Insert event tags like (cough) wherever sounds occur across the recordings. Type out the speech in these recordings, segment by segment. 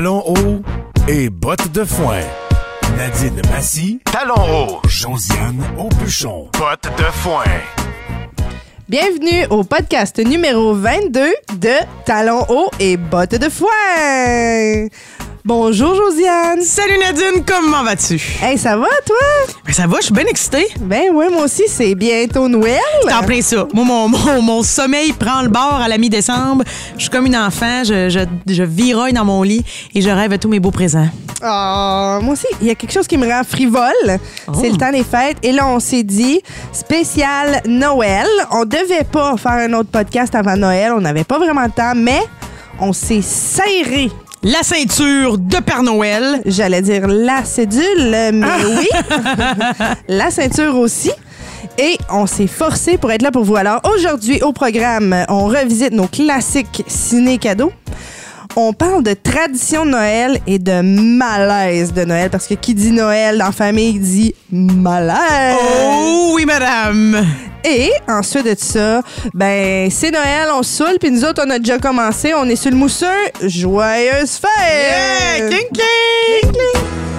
talons hauts et bottes de foin. Nadine Massy, talons hauts. Josiane Aubuchon, bottes de foin. Bienvenue au podcast numéro 22 de Talons hauts et bottes de foin. Bonjour Josiane. Salut Nadine, comment vas-tu? Hey, ça va toi? Ben, ça va, je suis bien excitée. Ben oui, moi aussi, c'est bientôt Noël. C'est en plein ça. Moi, mon, mon, mon sommeil prend le bord à la mi-décembre. Je suis comme une enfant, je, je, je viroille dans mon lit et je rêve à tous mes beaux présents. Oh, moi aussi, il y a quelque chose qui me rend frivole. C'est le temps des fêtes. Et là, on s'est dit, spécial Noël. On devait pas faire un autre podcast avant Noël. On n'avait pas vraiment de temps, mais on s'est serré. La ceinture de Père Noël. J'allais dire la cédule, mais oui. (laughs) la ceinture aussi. Et on s'est forcé pour être là pour vous. Alors aujourd'hui, au programme, on revisite nos classiques ciné-cadeaux. On parle de tradition de Noël et de malaise de Noël parce que qui dit Noël en famille dit malaise. Oh oui, madame. Et ensuite de ça, ben c'est Noël, on se saoule, puis nous autres, on a déjà commencé, on est sur le mousseux. Joyeuse fête! Yeah, king, king.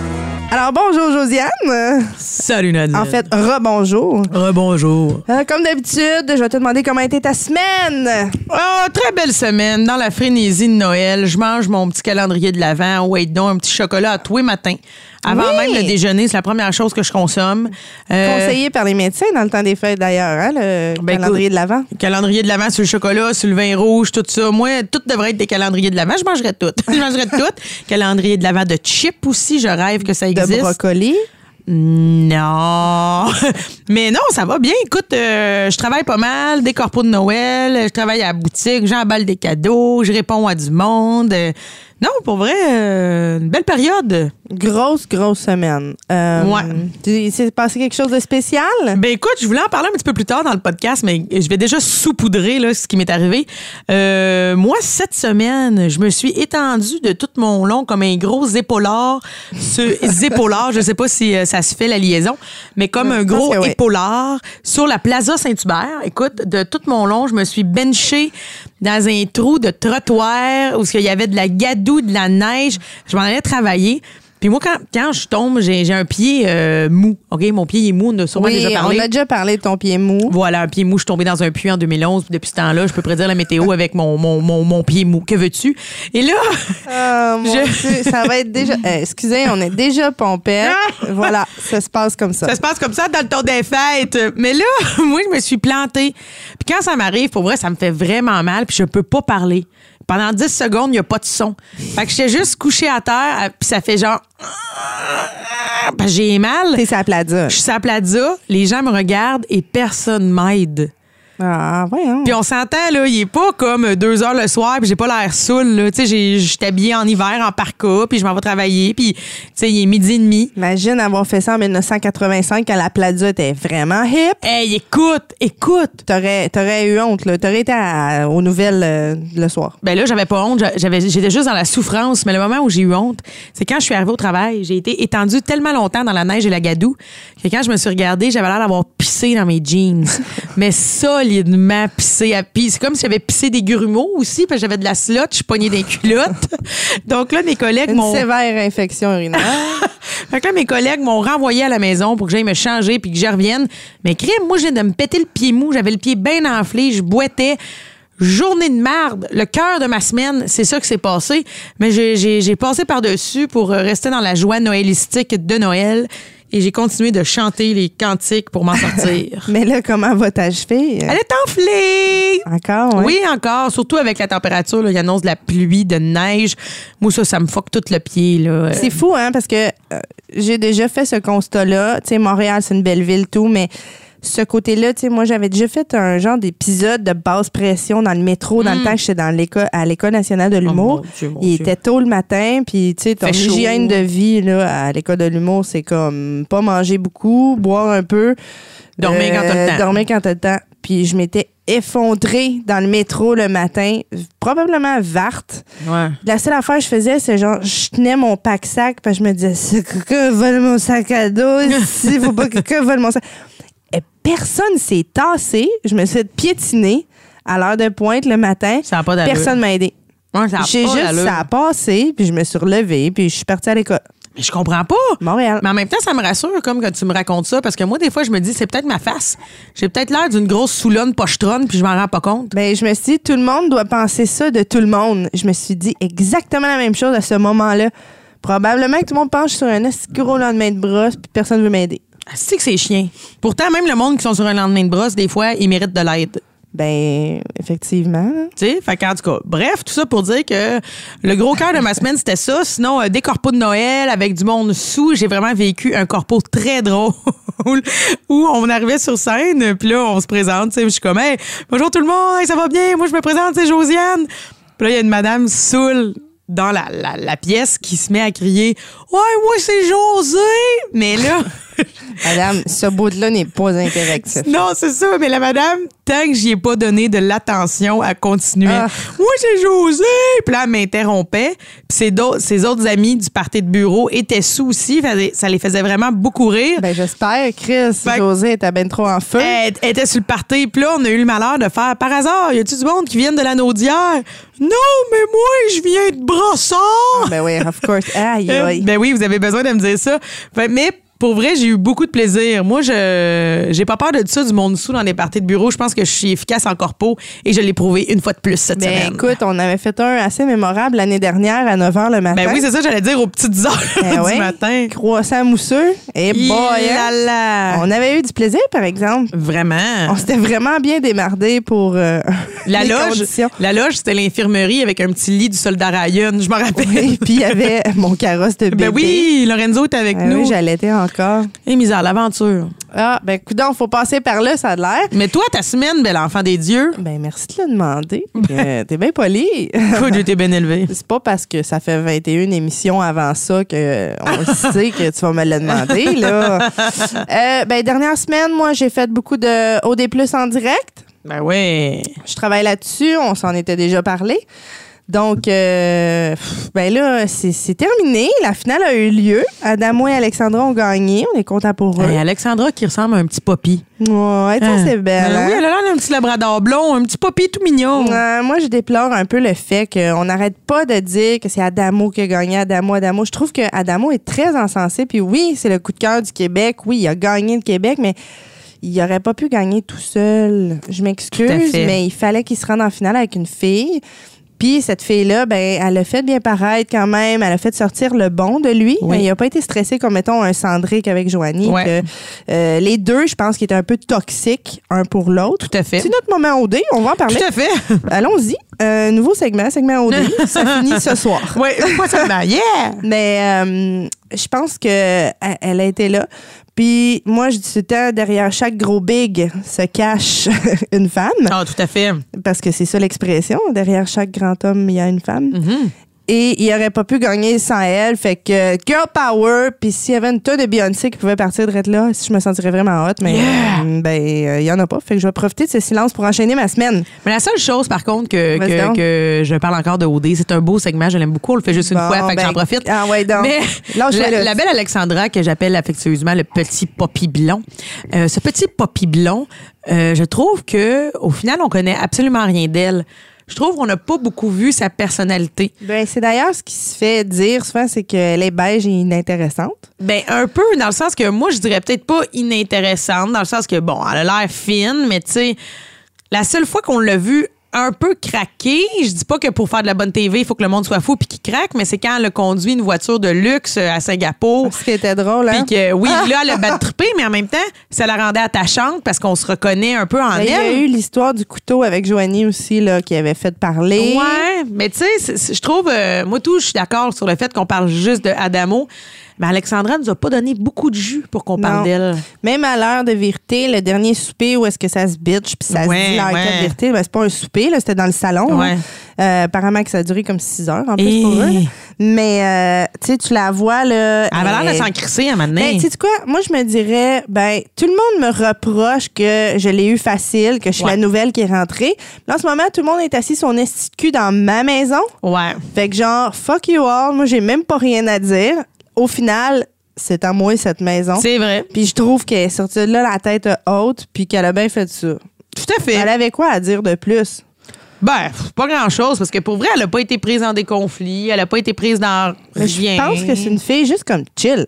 Alors bonjour Josiane. Salut Nadine. En fait, rebonjour. Rebonjour. Euh, comme d'habitude, je vais te demander comment était ta semaine. Oh, très belle semaine. Dans la frénésie de Noël, je mange mon petit calendrier de l'Avent. Wait, donc un petit chocolat à tous les matins. Avant Oui. même le déjeuner, c'est la première chose que je consomme. Euh, Conseillé par les médecins dans le temps des fêtes d'ailleurs, hein, le Ben, calendrier de l'avant. Calendrier de l'avant sur le chocolat, sur le vin rouge, tout ça. Moi, tout devrait être des calendriers de l'avant. Je mangerais tout. (laughs) Je mangerais tout. Calendrier de l'avant de chips aussi. Je rêve que ça De existe. brocoli? Non. (laughs) Mais non, ça va bien. Écoute, euh, je travaille pas mal, des corpos de Noël, je travaille à la boutique, j'emballe des cadeaux, je réponds à du monde. Euh, non, pour vrai, euh, une belle période. Grosse, grosse semaine. Euh, Ouais. Il s'est passé quelque chose de spécial? Ben écoute, je voulais en parler un petit peu plus tard dans le podcast, mais je vais déjà saupoudrer là, ce qui m'est arrivé. Euh, moi, cette semaine, je me suis étendue de tout mon long comme un gros épaulard. Ce (laughs) épaulard, je sais pas si euh, ça se fait la liaison, mais comme un gros oui. épaulard sur la Plaza Saint-Hubert. Écoute, de tout mon long, je me suis benchée dans un trou de trottoir où il y avait de la gadoue, de la neige. Je m'en allais travailler. Puis moi, quand, quand je tombe, j'ai j'ai un pied euh, mou. OK? Mon pied est mou, on a sûrement oui, déjà parlé. on a déjà parlé de ton pied mou. Voilà, un pied mou. Je suis tombée dans un puits en 2011. Puis depuis ce temps-là, je peux prédire la météo (laughs) avec mon, mon, mon, mon pied mou. Que veux-tu? Et là, mon (laughs) Je- Dieu, ça va être déjà. (laughs) euh, excusez, on est déjà pompette. voilà, ça se passe comme ça. ça se passe comme ça dans le temps des fêtes. Mais là, moi, je me suis plantée. Puis quand ça m'arrive, pour vrai, ça me fait vraiment mal. Puis je peux pas parler. Pendant 10 secondes, il n'y a pas de son. Fait que j'étais juste couchée à terre. Puis ça fait genre... J'ai mal. T'es sa plaza. Je suis la plaza, les gens me regardent et personne m'aide. Ah, voyons. Puis on s'entend, là, il est pas comme deux heures le soir, puis j'ai pas l'air saoul, là. Tu sais, suis habillée en hiver, en parka, puis je m'en vais travailler, puis, tu sais, il est midi et demi. Imagine avoir fait ça en 1985 quand la plaza était vraiment hip. Hey, écoute, écoute! T'aurais, t'aurais eu honte, là. T'aurais été à- aux nouvelles euh, le soir. Ben là, j'avais pas honte, j'avais, j'étais juste dans la souffrance, mais le moment où j'ai eu honte, c'est quand je suis arrivée au travail. J'ai été étendue tellement longtemps dans la neige et la gadoue que quand je me suis regardée, j'avais l'air d'avoir pissé dans mes jeans. (laughs) mais solidement pissé à pis. C'est comme si j'avais pissé des grumeaux aussi, parce que j'avais de la slotch pognée des culottes. (laughs) Donc là, mes collègues m'ont... sévère infection urinaire. (laughs) Fait que là, mes collègues m'ont renvoyé à la maison pour que j'aille me changer puis que je revienne. Mais crime, moi, je viens de me péter le pied mou. J'avais le pied bien enflé. Je boitais. Journée de marde, le cœur de ma semaine, c'est ça qui s'est passé. Mais j'ai- j'ai j'ai passé par-dessus pour rester dans la joie noëlistique de Noël et j'ai continué de chanter les cantiques pour m'en sortir. (laughs) Mais là, comment va ta cheville? Elle est enflée! Encore, ouais. Oui, encore. Surtout avec la température. là, Il annonce de la pluie, de neige. Moi, ça, ça me fuck tout le pied. Là. C'est fou, hein, parce que euh, j'ai déjà fait ce constat-là. Tu sais, Montréal, c'est une belle ville, tout, mais ce côté-là, tu sais, moi, j'avais déjà fait un genre d'épisode de basse pression dans le métro dans le temps que j'étais dans l'école, à l'École nationale de l'humour. Oh, mon Il était tôt le matin, puis tu sais, ton Fait chaud. hygiène de vie là, à l'École de l'humour, c'est comme pas manger beaucoup, boire un peu. Dormir quand t'as le temps. Dormir quand t'as le temps. Puis je m'étais effondrée dans le métro le matin, probablement varte. Ouais. La seule affaire que je faisais, c'est genre, je tenais mon pack-sac, parce que je me disais, c'est (laughs) que quelqu'un vole mon sac à dos (laughs) ici, faut pas que quelqu'un vole mon sac. Personne s'est tassé. Je me suis fait piétiner à l'heure de pointe le matin. Ça n'a pas. Personne m'a aidé. Ouais, ça a J'ai juste, ça a passé, puis je me suis relevée, puis je suis partie à l'école. Mais je comprends pas. Montréal. Mais en même temps, ça me rassure comme que tu me racontes ça parce que moi, des fois, je me dis, c'est peut-être ma face. J'ai peut-être l'air d'une grosse soulonne pochetronne puis je m'en rends pas compte. Ben, je me suis dit, tout le monde doit penser ça de tout le monde. Je me suis dit exactement la même chose à ce moment-là. Probablement que tout le monde penche sur un gros lendemain de brosse, puis personne veut m'aider. Ah, C'est que c'est chien. Pourtant, même le monde qui sont sur un lendemain de brosse, des fois, ils méritent de l'aide. Ben, effectivement. Tu sais, fait qu'en tout cas, bref, tout ça pour dire que le gros cœur de ma semaine, c'était ça. Sinon, euh, des corpos de Noël avec du monde sous, j'ai vraiment vécu un corpo très drôle (laughs) où on arrivait sur scène, puis là, on se présente, tu sais, je suis comme, hey, bonjour tout le monde, Hey, ça va bien, moi je me présente, c'est Josiane. Puis là, il y a une madame saoule dans la, la, la pièce qui se met à crier, ouais, moi c'est José. Mais là, (laughs) Madame, ce bout-là n'est pas interactif. non, c'est ça, mais la madame, tant que j'y ai pas donné de l'attention, à continuer. Ah. Moi, c'est José! Puis là, elle m'interrompait. Puis ses, autres amis du party de bureau étaient sous aussi. Ça les faisait vraiment beaucoup rire. Ben, j'espère, Chris. Fait José était ben trop en feu. Elle elle était sur le party. Puis là, on a eu le malheur de faire, par hasard, y a-tu du monde qui viennent de la Naudière? Non, mais moi, je viens de Brossard! Ben oui, of course. Aïe, Euh, aïe. Ben oui, vous avez besoin de me dire ça. Mais pour vrai, j'ai eu beaucoup de plaisir. Moi, je j'ai pas peur de ça du monde sous dans les parties de bureau. Je pense que je suis efficace en corpo et je l'ai prouvé une fois de plus cette Ben semaine. écoute, on avait fait un assez mémorable l'année dernière à 9 h le matin. Ben oui, c'est ça, j'allais dire aux petites heures Ben (laughs) du ouais. matin. Croissant mousseux. Et boy, hein? On avait eu du plaisir, par exemple. Vraiment. On s'était vraiment bien démardé pour euh, (laughs) La loge, conditions. la loge, c'était l'infirmerie avec un petit lit du soldat Ryan. Je m'en rappelle. Oui, puis il y avait mon carrosse de bébé. Ben oui, Lorenzo est avec Ben nous. oui, j'allaitais encore. Et mise à l'aventure. Ah, ben coudonc, faut passer par là, ça a de l'air. Mais toi, ta semaine, bel enfant des dieux. Ben merci de le demander. Euh, T'es bien poli. (laughs) Écoute, j'ai été bien élevé. C'est pas parce que ça fait 21 émissions avant ça que on sait que tu vas me le demander, là. (laughs) Euh, ben, dernière semaine, moi, j'ai fait beaucoup de OD+, en direct. Ben oui. Je travaille là-dessus, on s'en était déjà parlé. Donc, euh, ben là, c'est terminé. La finale a eu lieu. Adamo et Alexandra ont gagné. On est contents pour eux. Hey, Alexandra qui ressemble à un petit poppy. Ouais, ça, Hein? c'est belle. Ben hein? Oui, elle a l'air d'un petit labrador blond, un petit poppy tout mignon. Moi, je déplore un peu le fait qu'on n'arrête pas de dire que c'est Adamo qui a gagné, Adamo, Adamo. Je trouve que Adamo est très encensé. Puis oui, c'est le coup de cœur du Québec. Oui, il a gagné le Québec, mais il n'aurait pas pu gagner tout seul. Je m'excuse, mais il fallait qu'il se rende en finale avec une fille. Puis cette fille-là, ben, elle a fait bien paraître quand même. Elle a fait sortir le bon de lui. Oui. Il n'a pas été stressé comme, mettons, un Cendric avec Joanie. Ouais. que, euh, les deux, je pense qu'ils étaient un peu toxiques, un pour l'autre. Tout à fait. C'est notre moment OD, on va en parler. Tout à fait. Allons-y. Euh, nouveau segment, segment OD. (laughs) ça finit ce soir. Oui, ça me yeah! Mais euh, je pense que elle a été là. Puis moi, je dis tout le temps, derrière chaque gros big se cache (laughs) une femme. Ah, tout à fait. Parce que c'est ça l'expression. Derrière chaque grand homme, il y a une femme. Mhm. Et il aurait pas pu gagner sans elle. Fait que girl power. Puis s'il y avait une tonne de Beyoncé qui pouvait partir de là, je me sentirais vraiment hot. Mais Yeah! euh, ben, euh, il y en a pas. Fait que je vais profiter de ce silence pour enchaîner ma semaine. Mais la seule chose, par contre, que, que, je parle encore de OD, c'est un beau segment, je l'aime beaucoup, on le fait juste une fois, fait que ben, j'en profite. Ah ouais, donc. Mais la, belle Alexandra, que j'appelle affectueusement le petit poppy blond, euh, ce petit poppy blond, euh, je trouve que au final, on connaît absolument rien d'elle. Je trouve qu'on n'a pas beaucoup vu sa personnalité. Ben, c'est d'ailleurs ce qui se fait dire souvent, c'est qu'elle est beige et inintéressante. Ben un peu dans le sens que moi je dirais peut-être pas inintéressante dans le sens que bon, elle a l'air fine, mais tu sais la seule fois qu'on l'a vue un peu craquer, je dis pas que pour faire de la bonne TV, il faut que le monde soit fou puis qu'il craque, mais c'est quand elle a conduit une voiture de luxe à Singapour. Ce qui était drôle, hein? Puis que oui, là elle a battu trippé, mais en même temps, ça la rendait attachante parce qu'on se reconnaît un peu en Ben, il y a elle. eu l'histoire du couteau avec Joanie aussi, là, qui avait fait parler. Ouais, mais tu sais, je trouve, euh, moi tout, je suis d'accord sur le fait qu'on parle juste de Adamo, mais Alexandra nous a pas donné beaucoup de jus pour qu'on parle d'elle. Même à l'heure de vérité, le dernier souper où est-ce que ça se bitch puis ça Ouais, se dit l'heure ouais. de vérité, ben, c'est pas un souper, là, c'était dans le salon. Ouais. hein. Euh, apparemment que ça a duré comme six heures en plus Et- pour eux. là. Mais euh, tu sais, tu la vois là. Elle avait l'air de euh, s'en crisser à un moment donné. Ben, tu sais quoi? Moi, je me dirais, ben, tout le monde me reproche que je l'ai eu facile, que je suis Ouais. la nouvelle qui est rentrée. Là, en ce moment, tout le monde est assis son esti dans ma maison. Ouais. Fait que genre, fuck you all. Moi, j'ai même pas rien à dire. Au final, c'est à moi cette maison. C'est vrai. Puis je trouve qu'elle est sortie de là la tête haute, puis qu'elle a bien fait ça. Tout à fait. Elle avait quoi à dire de plus? Ben, pas grand-chose, parce que pour vrai, elle a pas été prise dans des conflits, elle a pas été prise dans rien. Je pense que c'est une fille juste comme chill.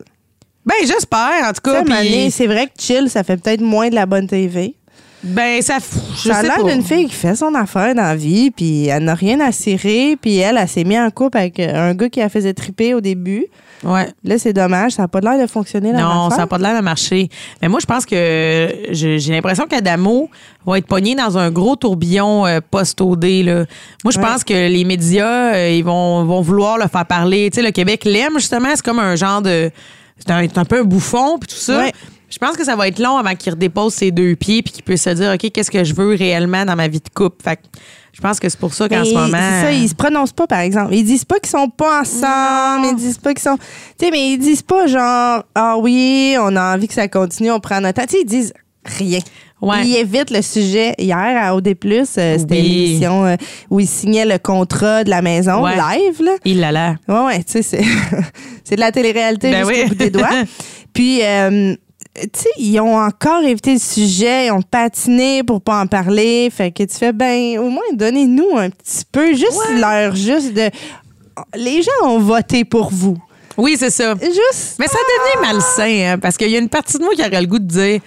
Ben, j'espère, en tout cas. donné, C'est vrai que chill, ça fait peut-être moins de la bonne TV. Ben, ça. Je Ça a l'air d'une fille qui fait son affaire dans la vie, puis elle n'a rien à cirer, puis elle, elle s'est mise en couple avec un gars qui la faisait triper au début. Ouais. Là, c'est dommage, ça n'a pas l'air de fonctionner la Non, ça n'a pas l'air de marcher. Mais moi, je pense que j'ai l'impression qu'Adamo va être pogné dans un gros tourbillon euh, post-OD. là. Moi, je Ouais. pense que les médias, euh, ils vont, vont vouloir le faire parler. Tu sais, le Québec l'aime, justement. C'est comme un genre de... C'est un, c'est un peu un bouffon, puis tout ça. Ouais. Je pense que ça va être long avant qu'il redépose ses deux pieds puis qu'il puisse se dire, OK, qu'est-ce que je veux réellement dans ma vie de couple? Fait que je pense que c'est pour ça qu'en Mais ce moment... C'est ça, ils se prononcent pas, par exemple. Ils disent pas qu'ils sont pas ensemble. Ils disent pas qu'ils sont. Tu sais, mais ils disent pas genre, ah oui, on a envie que ça continue, on prend notre temps. Tu sais, ils disent rien. Ouais. Ils évitent le sujet. Hier, à OD, euh, c'était Oui. l'émission euh, où ils signaient le contrat de la maison Ouais. live. Là. Il l'a là. Ouais, ouais, tu sais, c'est, (laughs) c'est de la télé-réalité Ben jusqu'au oui. bout des doigts. (laughs) Puis, euh, tu sais, ils ont encore évité le sujet, ils ont patiné pour pas en parler. Fait que tu fais, ben, au moins, donnez-nous un petit peu, juste l'heure, juste de. Les gens ont voté pour vous. Oui, c'est ça. Juste. Mais ça devient malsain, hein, parce qu'il y a une partie de moi qui aurait le goût de dire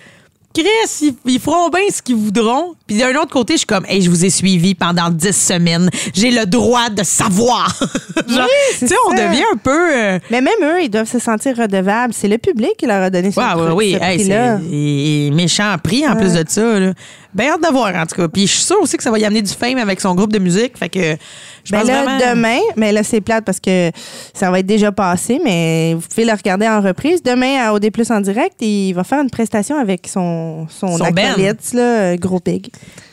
Chris, ils, ils feront bien ce qu'ils voudront. Puis d'un autre côté, je suis comme, hey, je vous ai suivi pendant 10 semaines. J'ai le droit de savoir. (laughs) Genre, tu sais, on devient un peu. euh, Mais même eux, ils doivent se sentir redevables. C'est le public qui leur a donné ce, Ouais, ouais, prix- oui, ce Hey, prix-là. c'est méchant prix en plus de ça. Là. Ben hâte de voir, en tout cas. Puis je suis sûre aussi que ça va y amener du fame avec son groupe de musique. Fait que je Ben pense là, vraiment... demain, mais là, c'est plate parce que ça va être déjà passé, mais vous pouvez le regarder en reprise. Demain, à OD Plus en direct, il va faire une prestation avec son, son, Son acolyte, là, Gros Pig.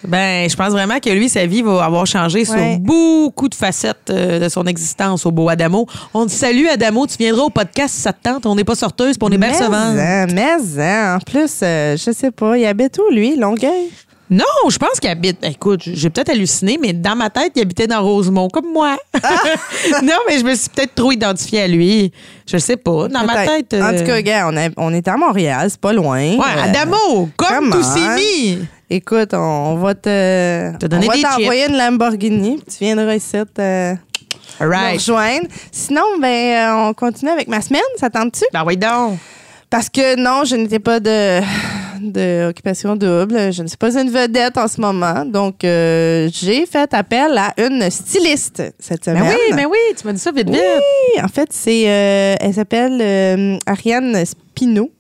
Ben, je pense vraiment que lui, sa vie va avoir changé sur beaucoup de facettes euh, de son existence au beau Adamo. On te salue, Adamo. Tu viendras au podcast si ça te tente. On n'est pas sorteuse, on est bien Mais recevante. hein, Mais en plus, euh, je sais pas, il habite où, lui? Longueuil? Non, je pense qu'il habite. Écoute, j'ai peut-être halluciné, mais dans ma tête, il habitait dans Rosemont, comme moi. (laughs) non, mais je me suis peut-être trop identifiée à lui. Je sais pas. Dans ma tête. euh, En tout cas, gars, on, a- on est à Montréal, c'est pas loin. Ouais, Euh, Adamo, comme come tous on. ses mis. Écoute, on, on va te. Te donner on va t'envoyer une Lamborghini, puis tu viendras ici te nous rejoindre. Sinon, ben, euh, on continue avec ma semaine, ça tente-tu? Ben oui, donc. Parce que non, je n'étais pas de, de occupation double. Je ne suis pas une vedette en ce moment. Donc, euh, j'ai fait appel à une styliste cette semaine. Ben oui, ben oui, tu m'as dit ça vite, vite. Oui, en fait, c'est, euh, elle s'appelle euh, Ariane Spino.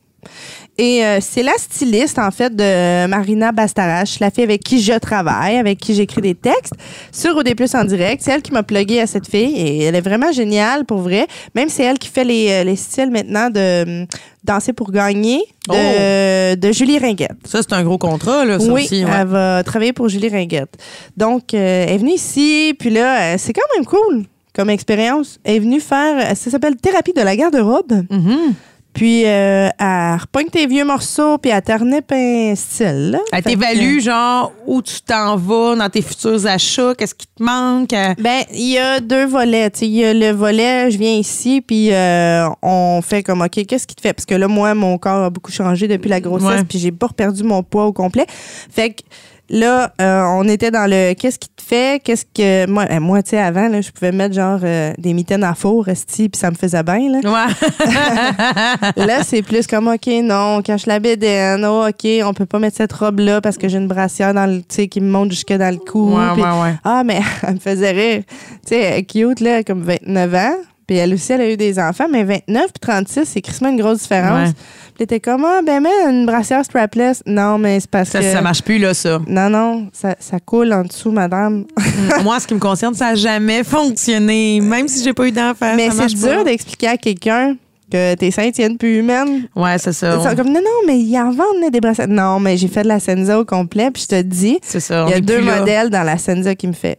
Et euh, c'est la styliste, en fait, de Marina Bastarache, la fille avec qui je travaille, avec qui j'écris des textes sur OD Plus en direct. C'est elle qui m'a plugué à cette fille et elle est vraiment géniale, pour vrai. Même c'est elle qui fait les, euh, les styles maintenant de hum, Danser pour gagner de, de Julie Ringuette. Ça, c'est un gros contrat, là, ça oui, aussi. ouais. elle va travailler pour Julie Ringuette. Donc, euh, elle est venue ici, puis là, euh, c'est quand même cool comme expérience. Elle est venue faire, euh, ça s'appelle thérapie de la garde-robe. Mhm. Puis, euh, elle repogne tes vieux morceaux, puis elle t'arnippe un style. là. Elle que- t'évalue, genre, où tu t'en vas dans tes futurs achats, qu'est-ce qui te manque. elle- Ben, il y a deux volets. Il y a le volet, je viens ici, puis euh, on fait comme, OK, qu'est-ce qui te fait? Parce que là, moi, mon corps a beaucoup changé depuis la grossesse, Ouais. puis j'ai pas perdu mon poids au complet. Fait que là, euh, on était dans le qu'est-ce qui te fait? Qu'est-ce que. Moi, euh, moi tu sais, avant, là, je pouvais mettre genre euh, des mitaines à four, esti, puis ça me faisait bien. Là, Ouais. (laughs) là c'est plus comme, OK, non, on cache la bédaine. Oh, OK, on peut pas mettre cette robe-là parce que j'ai une brassière dans le, qui me monte jusque dans le cou. Ouais, ouais, ouais. ah, mais (laughs) elle me faisait rire. Tu sais, cute, là, comme 29 ans. Puis elle aussi, elle a eu des enfants, mais 29 puis 36, c'est crissement une grosse différence. Ouais. Puis t'es comme, ah, ben, mets une brassière strapless. Non, mais c'est parce Ça, que. ça marche plus, là, ça. Non, non, ça, ça coule en dessous, madame. (laughs) Moi, ce qui me concerne, ça n'a jamais fonctionné. Même si j'ai pas eu d'enfant. mais c'est dur d'expliquer à quelqu'un que tes seins tiennent plus humaines. Ouais, c'est ça. Ils sont comme, non, non, mais ils en vendent des brassières. Non, mais j'ai fait de la Senza au complet, puis je te dis, il y a deux modèles dans la Senza qui me fait.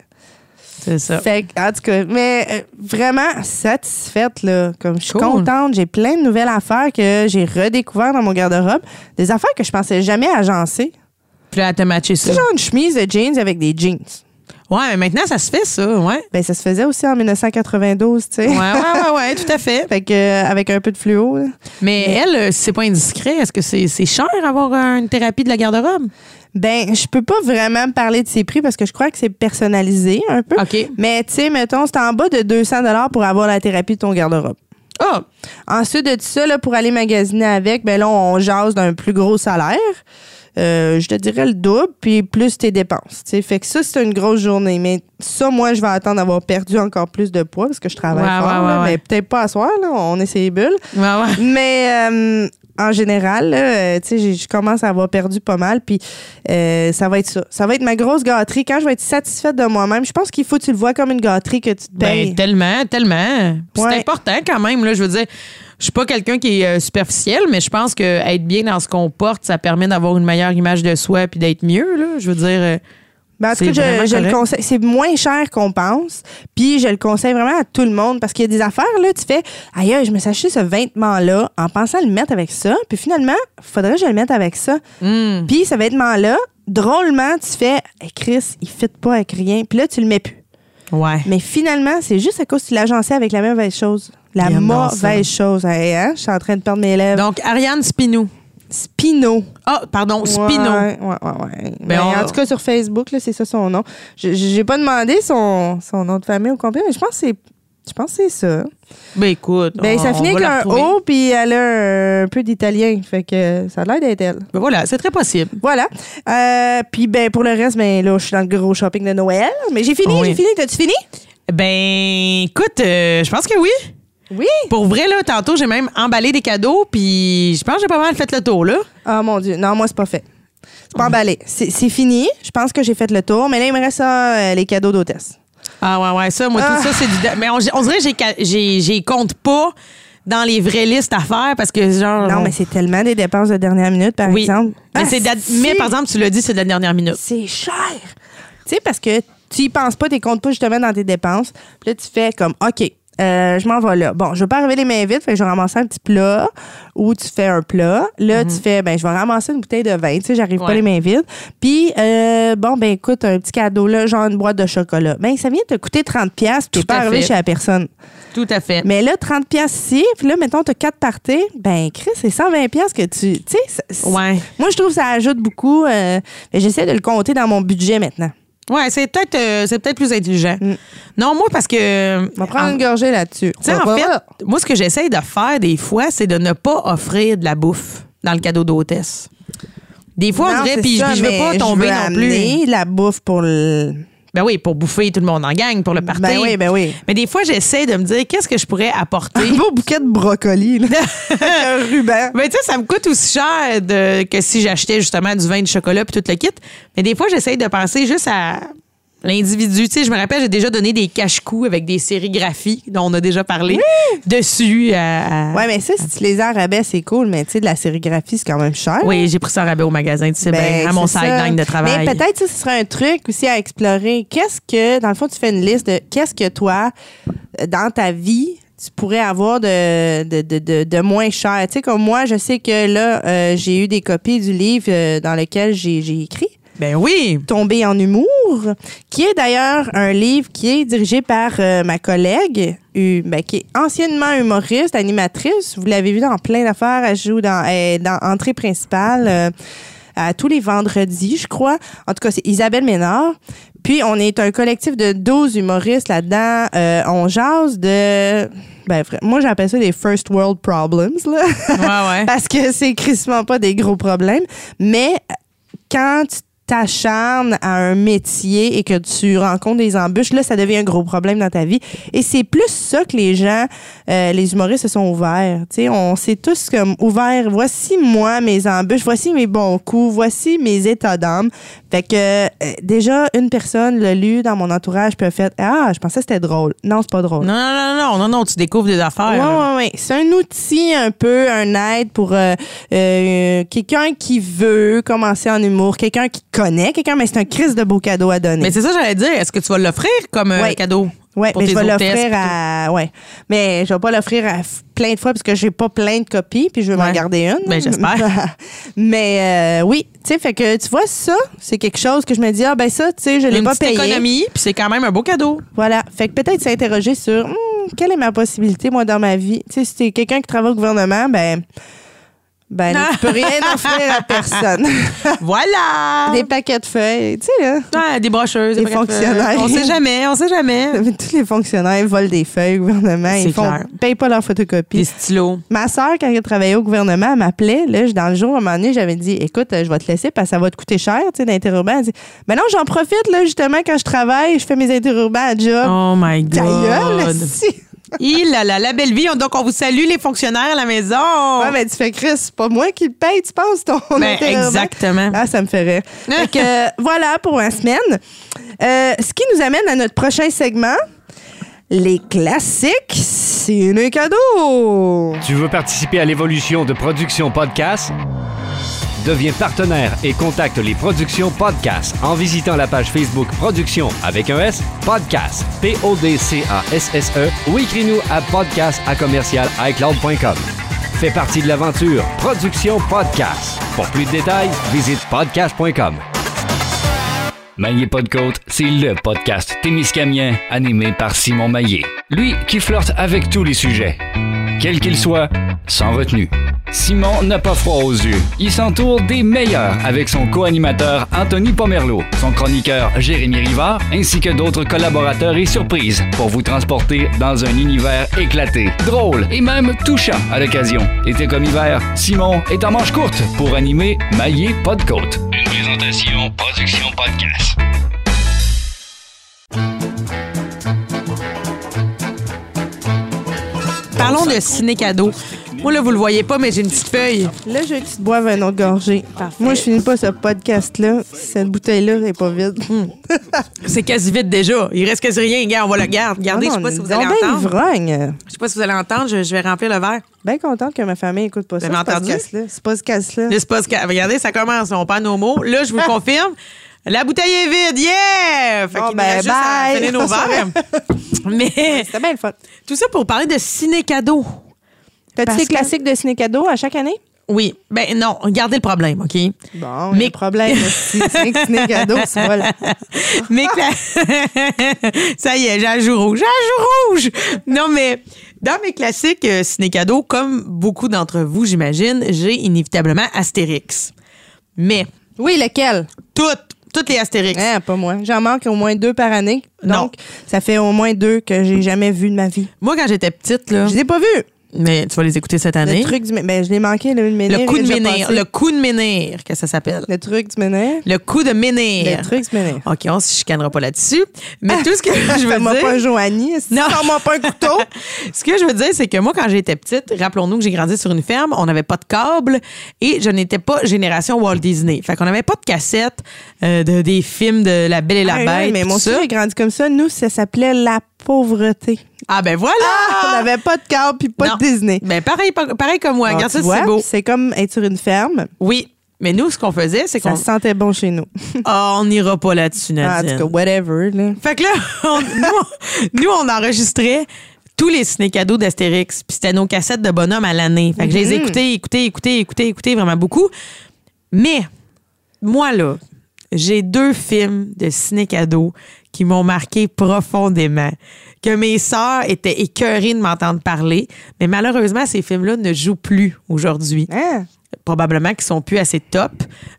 C'est ça. Fait en tout cas, mais euh, vraiment satisfaite, là. Comme je suis Cool. contente. J'ai plein de nouvelles affaires que j'ai redécouvert dans mon garde-robe. Des affaires que je pensais jamais agencer. Puis là, t'a matché ça. C'est genre une chemise de jeans avec des jeans. Ouais, mais maintenant, ça se fait, ça. Ouais. Ben, ça se faisait aussi en 1992, tu sais. Ouais, ouais, ouais, ouais, (laughs) tout à fait. Fait que, euh, avec un peu de fluo, là. Mais elle, euh, c'est pas indiscret, est-ce que c'est c'est cher avoir une thérapie de la garde-robe? Ben, je peux pas vraiment parler de ces prix parce que je crois que c'est personnalisé un peu. OK. Mais tu sais, mettons, c'est en bas de 200 pour avoir la thérapie de ton garde-robe. Ah, Ensuite de ça, là, pour aller magasiner avec, ben là, on jase d'un plus gros salaire. Euh, je te dirais le double, puis plus tes dépenses. tu sais. Fait que ça, c'est une grosse journée. Mais ça, moi, je vais attendre d'avoir perdu encore plus de poids parce que je travaille Ouais, fort. ouais, là, mais peut-être pas à soir, là, on est ses bulles. Mais euh, en général, là, euh, tu sais, j'ai- je commence à avoir perdu pas mal. Puis euh, ça va être ça. Ça va être ma grosse gâterie. Quand je vais être satisfaite de moi-même, je pense qu'il faut que tu le vois comme une gâterie que tu te payes. Ben, tellement, tellement. Ouais. C'est important quand même. Là, je veux dire, je suis pas quelqu'un qui est euh, superficiel, mais je pense que être bien dans ce qu'on porte, ça permet d'avoir une meilleure image de soi puis d'être mieux. Là. Je veux dire, euh, Ben, en tout cas, je, je le conseille. C'est moins cher qu'on pense. Puis je le conseille vraiment à tout le monde parce qu'il y a des affaires, là, tu fais, aïe, je me suis acheté ce vêtement-là en pensant le mettre avec ça. Puis finalement, faudrait que je le mette avec ça. hmm. Puis ce vêtement-là, drôlement, tu fais, hey, Chris, il fit pas avec rien. Puis là, tu le mets plus. ouais. Mais finalement, c'est juste à cause que tu agencé avec la mauvaise chose. La mauvaise chose. Hey, hein? Je suis en train de perdre mes lèvres. Donc, Ariane Spinou. Spino. Ah, pardon, Spino. Ouais, ouais, ouais. Mais on- En tout cas, sur Facebook, c'est ça son nom. Je- J'ai pas demandé son, son nom de famille au complet, mais je pense que c'est. Je pense que c'est ça. Ben écoute, Ben, on- ça finit avec un. O, puis elle a un peu d'italien. Fait que ça a l'air d'être elle. Ben voilà, c'est très possible. Voilà. Euh, puis, ben, pour le reste, ben, là, je suis dans le gros shopping de Noël. Mais j'ai fini, Oui. j'ai fini. T'as-tu fini? Ben, écoute, euh, je pense que oui. Oui. Pour vrai, là, tantôt, j'ai même emballé des cadeaux, puis je pense que j'ai pas mal fait le tour, là. Ah, mon Dieu. Non, moi, c'est pas fait. C'est pas emballé. C'est c'est fini. Je pense que j'ai fait le tour. Mais là, il me reste ça, euh, les cadeaux d'hôtesse. Ah ouais, ouais, ça, moi, Ah. tout ça, c'est du... Mais on, on dirait que j'ai ca- j'ai j'ai compte pas dans les vraies listes à faire parce que, genre... Non, on- mais c'est tellement des dépenses de dernière minute, par Oui. exemple. Mais, Ah, c'est de la- si. mais par exemple, tu l'as dit, c'est de la dernière minute. c'est cher. Tu sais, parce que tu y penses pas, tu comptes pas justement dans tes dépenses. Puis là, tu fais comme, OK, euh, je m'en vais là. Bon, je veux pas arriver les mains vides, fait que je vais ramasser un petit plat ou tu fais un plat. Là, tu fais, ben, je vais ramasser une bouteille de vin. Tu sais, j'arrive pas Mhm. Les mains vides. Puis, euh, bon, ben, écoute, un petit cadeau, là, genre une boîte de chocolat. Ben, ça vient te coûter 30$, puis t'es Tout pas fait. chez la personne. Tout à fait. Mais là, 30$ piastres ici, puis là, mettons, t'as 4 parties, ben, Chris, c'est 120$ piastres que tu. Tu sais, Ouais. moi, je trouve que ça ajoute beaucoup. euh, j'essaie de le compter dans mon budget maintenant. Ouais, c'est peut-être euh, c'est peut-être plus intelligent. Mm. Non, moi, parce que... On va prendre en- une gorgée là-dessus. Tu sais, en fait, moi, ce que j'essaye de faire des fois, c'est de ne pas offrir de la bouffe dans le cadeau d'hôtesse. Des fois, on Non, dirait, c'est puis je veux pas tomber veux non plus. la bouffe pour le. Ben oui, pour bouffer tout le monde en gang, pour le party. Ben oui, ben oui. Mais des fois, j'essaie de me dire, qu'est-ce que je pourrais apporter? Un beau bouquet de brocoli, là. (laughs) un ruban. Ben, tu sais, ça me coûte aussi cher de, que si j'achetais justement du vin de chocolat puis tout le kit. Mais des fois, j'essaye de penser juste à l'individu. Tu sais, je me rappelle, j'ai déjà donné des cache-coups avec des sérigraphies dont on a déjà parlé dessus. à- à- Ouais, mais ça, si tu les as à rabais, c'est cool, mais tu sais, de la sérigraphie, c'est quand même cher. Oui, j'ai pris ça en rabais au magasin, tu sais, Ben, ben, à mon sideline de travail. Mais peut-être ça, ce serait un truc aussi à explorer. Qu'est-ce que, dans le fond, tu fais une liste de qu'est-ce que toi, euh, dans ta vie, tu pourrais avoir de, de, de, de, de moins cher? Tu sais, comme moi, je sais que là, euh, j'ai eu des copies du livre euh, dans lequel j'ai écrit. Ben oui. Tomber en humour, qui est d'ailleurs un livre qui est dirigé par euh, ma collègue, euh, ben, qui est anciennement humoriste, animatrice. Vous l'avez vu dans plein d'affaires. Elle joue dans, Entrée principale euh, à tous les vendredis, je crois. En tout cas, c'est Isabelle Ménard. Puis, on est un collectif de 12 humoristes là-dedans. Euh, on jase de... Ben, moi, j'appelle ça des first world problems, là. Ouais, ouais. (laughs) Parce que c'est crissement pas des gros problèmes. Mais quand tu t'acharnes à un métier et que tu rencontres des embûches, là, ça devient un gros problème dans ta vie. Et c'est plus ça que les gens, euh, les humoristes se sont ouverts. Tu sais, on s'est tous comme ouverts. Voici moi mes embûches, voici mes bons coups, voici mes états d'âme. Fait que euh, déjà une personne l'a lu dans mon entourage puis a fait ah je pensais que c'était drôle. Non c'est pas drôle. Non, non, non, non, non, non, tu découvres des affaires. Ouais, là. ouais, ouais. C'est un outil un peu, un aide pour euh, euh, quelqu'un qui veut commencer en humour, quelqu'un qui connaît quelqu'un, mais c'est un crise de beau cadeau à donner. Mais c'est ça, j'allais dire. Est-ce que tu vas l'offrir comme euh, Ouais. cadeau? Pour mais je vais l'offrir à. Ouais. Mais je vais pas l'offrir à plein de fois parce que j'ai pas plein de copies, puis je veux m'en garder une. Ben, j'espère. (laughs) mais euh, oui, tu sais, fait que tu vois, ça, c'est quelque chose que je me dis, ah ben ça, tu sais, je l'ai pas payé. économie, puis c'est quand même un beau cadeau. Voilà. Fait que peut-être s'interroger sur hmm, quelle est ma possibilité, moi, dans ma vie? Tu sais, si t'es quelqu'un qui travaille au gouvernement, ben Ben, là, tu peux rien (laughs) offrir à personne. (laughs) Voilà! Des paquets de feuilles, tu sais, là. Ouais, des brocheuses, Des de fonctionnaires. On sait jamais, on sait jamais. (laughs) Tous les fonctionnaires volent des feuilles au gouvernement. Ils font, clair. payent pas leur photocopie. Des stylos. Ma soeur, quand elle travaillait au gouvernement, elle m'appelait. Là, dans le jour, à un moment donné, j'avais dit Écoute, euh, je vais te laisser parce que ça va te coûter cher, tu sais, d'interurbain. Elle dit Ben non, j'en profite, là, justement, quand je travaille, je fais mes interurbains à job. Oh my Ta gueule, God! si. Il a la, la belle vie. Donc, on vous salue, les fonctionnaires à la maison. Ouais, mais tu fais Chris, c'est pas moi qui le paye, tu penses, ton Ben, exactement. Ah, ça me fait rire. Fait que, euh, voilà pour la semaine. Euh, ce qui nous amène à notre prochain segment. Les classiques, c'est un cadeau. Tu veux participer à l'évolution de Production Podcast? Deviens partenaire et contacte les Productions Podcast en visitant la page Facebook Production avec un S, Podcast, P-O-D-C-A-S-S-E ou écris-nous à podcast à commercial iCloud.com. Fais partie de l'aventure Production Podcast. Pour plus de détails, visite podcast.com. Maillé pas de côte, c'est le podcast témiscamien animé par Simon Maillé. Lui qui flirte avec tous les sujets. Quels qu'ils soient, sans retenue. Simon n'a pas froid aux yeux. Il s'entoure des meilleurs avec son co-animateur Anthony Pomerleau, son chroniqueur Jérémy Rivard, ainsi que d'autres collaborateurs et surprises pour vous transporter dans un univers éclaté, drôle et même touchant à l'occasion. Été comme hiver, Simon est en manche courte pour animer Maillé côte. Une présentation Production Podcast. Parlons de ciné-cadeau. Moi, là, vous le voyez pas, mais j'ai une petite feuille. Là, je veux que tu te boives un autre gorgée. Moi, je finis pas ce podcast-là cette bouteille-là n'est pas vide. C'est quasi vite déjà. Il reste quasi rien. Regarde, on va le garder. Regardez, je sais pas si vous allez entendre. Je sais pas si vous allez entendre. Je, je vais remplir le verre. Bien contente que ma famille écoute pas ça. Vous entendu? podcast-là. C'est pas ce casse-là. Là, c'est pas ce que- Regardez, ça commence. On perd nos mots. Là, je vous le confirme. La bouteille est vide. Yeah! Fait Bon, qu'il ben, reste juste à bye. nos (laughs) verres. Mais C'était bien le fun. tout ça pour parler de ciné-cadeau. T'as-tu des que- classiques de ciné-cadeau à chaque année? Oui. Ben non, regardez le problème, OK? Bon, Mais- mais problème. (laughs) c'est que ciné-cadeau, c'est pas là. (laughs) Mais cla- (laughs) ça y est, j'ai un jour rouge. J'ai un jour rouge! Non, mais dans mes classiques euh, ciné-cadeaux, comme beaucoup d'entre vous, j'imagine, j'ai inévitablement Astérix. Mais Oui, lequel? toutes, toutes les Astérix. Hein, pas moi. J'en manque au moins deux par année. Non. Donc, ça fait au moins deux que j'ai jamais vu de ma vie. Moi, quand j'étais petite, là, Je les ai pas vus. Mais tu vas les écouter cette Le année. truc du... Ben, je l'ai manqué, le menhir. Le coup de menhir. Le coup de menhir, que ça s'appelle. Le truc du menhir? Le coup de menhir. Le truc du menhir. OK, on se chicanera pas là-dessus. Mais tout ce que (laughs) je veux pas un dire... Joanie. Non. Sors-moi pas un couteau? (laughs) Ce que je veux dire, c'est que moi, quand j'étais petite, rappelons-nous que j'ai grandi sur une ferme, on n'avait pas de câble et je n'étais pas génération Walt Disney. Fait qu'on n'avait pas de cassette euh, de, des films de La Belle et la Ah, Bête. mais moi aussi, j'ai grandi comme ça. Nous, ça s'appelait la pauvreté. Ah, ben voilà! On n'avait pas de câble puis pas Non. de Disney. Ben pareil, pa- pareil comme moi. Regarde ça, c'est beau. C'est comme être sur une ferme. Oui. Mais nous, ce qu'on faisait, c'est Ça qu'on. se sentait bon chez nous. (laughs) Ah, on n'ira pas là-dessus, Ah, en Nadine. tout cas, whatever. Là. Fait que là, (laughs) on- nous, on- (laughs) nous, on enregistrait tous les ciné-cadeaux d'Astérix. Puis c'était nos cassettes de bonhomme à l'année. Fait que je les ai écoutés, écoutés, écoutés, écoutés, écoutés vraiment beaucoup. Mais, moi, là, j'ai deux films de ciné-cadeaux qui m'ont marqué profondément. Que mes sœurs étaient écœurées de m'entendre parler. Mais malheureusement, ces films-là ne jouent plus aujourd'hui Hein? probablement qu'ils sont plus assez top,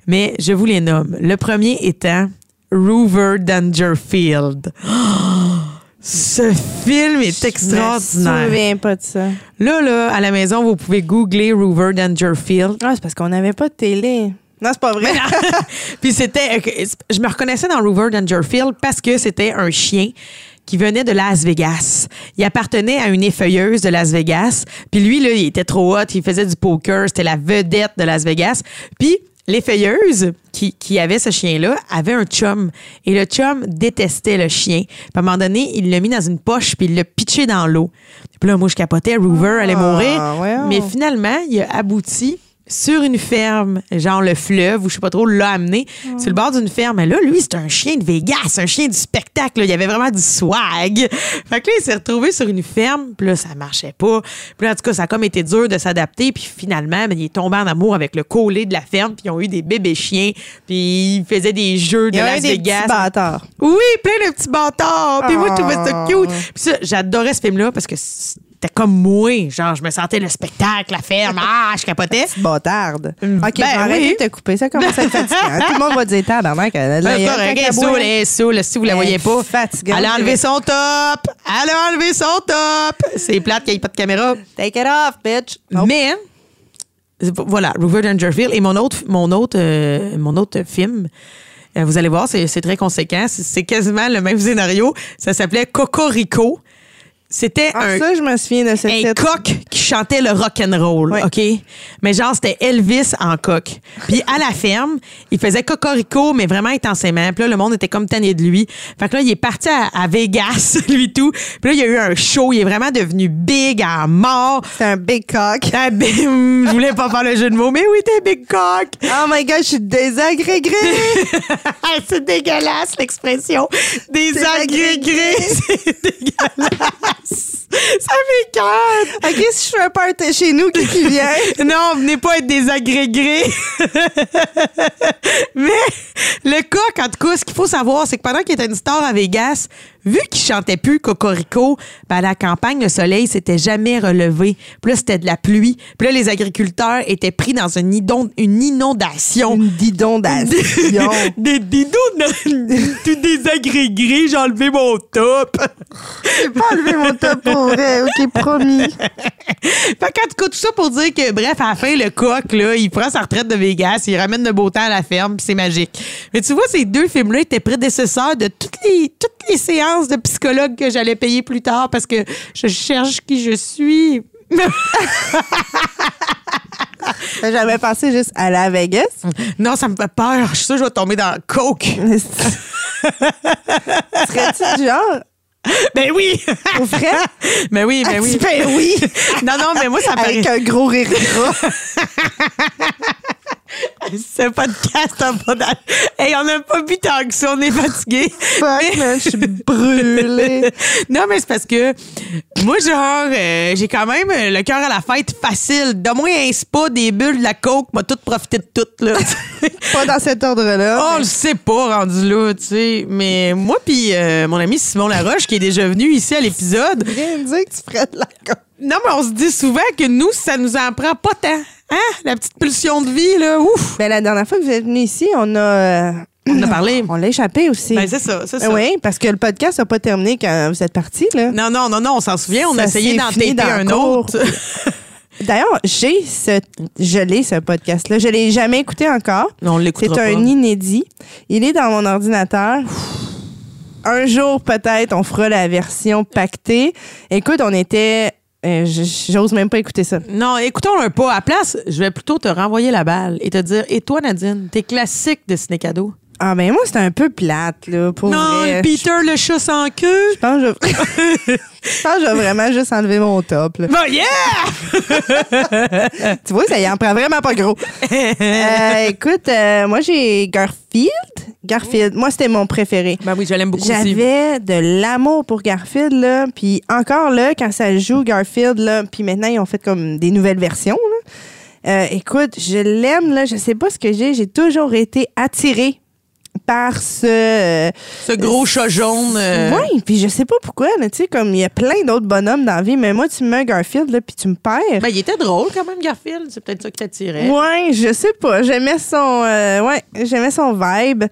mais je vous les nomme. Le premier étant Rover Dangerfield. (gasps) Ce film est Je me extraordinaire. souviens pas de ça. Là, là, à la maison, vous pouvez googler Rover Dangerfield. Ah, c'est parce qu'on n'avait pas de télé. Non, c'est pas vrai. (laughs) Puis c'était. Je me reconnaissais dans Rover Dangerfield parce que c'était un chien qui venait de Las Vegas. Il appartenait à une effeuilleuse de Las Vegas. Puis lui, là, il était trop hot, il faisait du poker, c'était la vedette de Las Vegas. Puis l'effeuilleuse qui, qui avait ce chien-là avait un chum. Et le chum détestait le chien. Puis à un moment donné, il l'a mis dans une poche puis il l'a pitché dans l'eau. Puis là, moi, je capotais, Rover allait Ah, mourir. Mais finalement, il a abouti sur une ferme, genre le fleuve, ou je sais pas trop, l'a amené sur le bord d'une ferme. Mais là, lui, c'est un chien de Vegas, un chien du spectacle. là. Il y avait vraiment du swag. Fait que là, il s'est retrouvé sur une ferme, puis là, ça marchait pas. Puis là, en tout cas, ça a comme été dur de s'adapter. Puis finalement, ben, il est tombé en amour avec le collet de la ferme, puis ils ont eu des bébés chiens, puis ils faisaient des jeux de Il y Las des Vegas. petits bâtards. Oui, plein de petits bâtards. Puis moi, je trouvais ça Ah. cute. Puis ça, j'adorais ce film-là parce que c'est j'étais comme moi. Genre, je me sentais le spectacle, la ferme. Ah, je capotais. Bâtarde. Ben OK, arrête oui. de te couper. Ça commence à être fatigant. (laughs) Tout le monde va dire tabarnak. Elle Ben, est elle saoule, boit. elle est saoule. Si vous la voyez pas, fatigante. elle a enlevé son top. Elle a enlevé son top. C'est plate qu'il n'y ait pas de caméra. Take it off, bitch. Nope. Mais voilà, River Dangerfield et mon autre, mon autre, euh, mon autre film. euh, Vous allez voir, c'est c'est très conséquent. C'est- C'est quasiment le même scénario. Ça s'appelait Cocorico. C'était Ah, un, ça, je me souviens de un coq qui chantait le rock and roll. OK? Mais genre c'était Elvis en coq. Puis à la ferme, il faisait cocorico mais vraiment intensément. Puis là le monde était comme tanné de lui. Fait que là il est parti à, à Vegas (laughs) lui tout. Puis là il y a eu un show, il est vraiment devenu big à mort. C'est un big cock. (laughs) Ah, ben, je voulais pas faire le jeu de mots, mais oui, t'es big cock. Oh my god, je suis désagrégée. (laughs) c'est dégueulasse l'expression. Des agrégés, c'est dégueulasse. Ça m'écoeure. OK, si je fais un party chez nous, qui qui vient? (laughs) Non, venez pas être des agrégés. (laughs) Mais le coq, en tout cas, ce qu'il faut savoir, c'est que pendant qu'il était une star à Vegas, vu qu'il chantait plus Cocorico, ben à la campagne, le soleil s'était jamais relevé. Puis là, c'était de la pluie. Puis là, les agriculteurs étaient pris dans une, idon- une inondation. Une didondation. (laughs) Des didos, (laughs) tout désagrégé, j'ai enlevé mon top. J'ai pas enlevé mon top pour vrai. OK, promis. Fait tout cas, tout ça pour dire que, bref, à la fin, le coq, là, il prend sa retraite de Vegas, il ramène le beau temps à la ferme, puis c'est magique. Mais tu vois, ces deux films-là étaient prédécesseurs de toutes les, toutes les séances de psychologue que j'allais payer plus tard parce que je cherche qui je suis. T'as jamais pensé juste à Vegas? Non, ça me fait peur. Je suis sûre que je vais tomber dans le coke. (laughs) Serais-tu du genre? Ben oui! Au frais? Ben oui, ben Ah, oui. fais oui. Non, non, mais moi, ça paraît. Avec un gros rire gras. (laughs) Ce podcast a pas d'âge. Hey, on n'a pas bu tant que ça, on est fatigué. Fuck, je suis brûlée. non, mais c'est parce que moi, genre, euh, j'ai quand même le cœur à la fête facile. Donne-moi un spa, des bulles, de la coke, m'a tout profité de tout, là. (laughs) Pas dans cet ordre-là. Oh, mais- je sais pas, rendu là, tu sais. Mais moi, puis euh, mon ami Simon Laroche, qui est déjà venu ici à l'épisode, Rien dire que tu ferais de la coke. non, mais on se dit souvent que nous, ça nous en prend pas tant. Hein? La petite pulsion de vie, là, ouf! Ben, la dernière fois que vous êtes venu ici, on a. euh, On a parlé. (coughs) On l'a échappé aussi. Ben, c'est ça, c'est ça. oui, parce que le podcast n'a pas terminé quand vous êtes partis, là. Non, non, non, non, on s'en souvient. On Ça a essayé s'est d'en fini taper dans un autre. (laughs) D'ailleurs, j'ai ce, je l'ai ce podcast-là. Je l'ai jamais écouté encore. Non, on l'écoutera C'est un pas. inédit. Il est dans mon ordinateur. Un jour, peut-être, on fera la version pactée. Écoute, on était. J- J'ose même pas écouter ça. Non, écoutons-le pas. À place, je vais plutôt te renvoyer la balle et te dire Et toi, Nadine, tes classiques de ciné cadeau? Ah, ben moi, c'est un peu plate, là. Pour Non, vrai. Peter le chat sans queue. Je pense que je... (laughs) je pense que je vais vraiment juste enlever mon top. là. Bon, yeah! (laughs) Tu vois, ça y en prend vraiment pas gros. Euh, écoute, euh, moi, j'ai Garfield. Garfield, moi, c'était mon préféré. Ben oui, je l'aime beaucoup. J'avais de l'amour pour Garfield, là. Puis encore là, quand ça joue Garfield, là, puis maintenant, ils ont fait comme des nouvelles versions, là. Euh, écoute, je l'aime, là. Je sais pas ce que j'ai. J'ai toujours été attirée par ce... euh, Ce gros chat jaune. euh, Oui, puis je sais pas pourquoi, là, tu sais, comme il y a plein d'autres bonhommes dans la vie, mais moi, tu me mets un Garfield, là, puis tu me perds. Ben, il était drôle quand même, Garfield. C'est peut-être ça qui t'attirait. Ouais, je sais pas. J'aimais son, euh, ouais, j'aimais son vibe.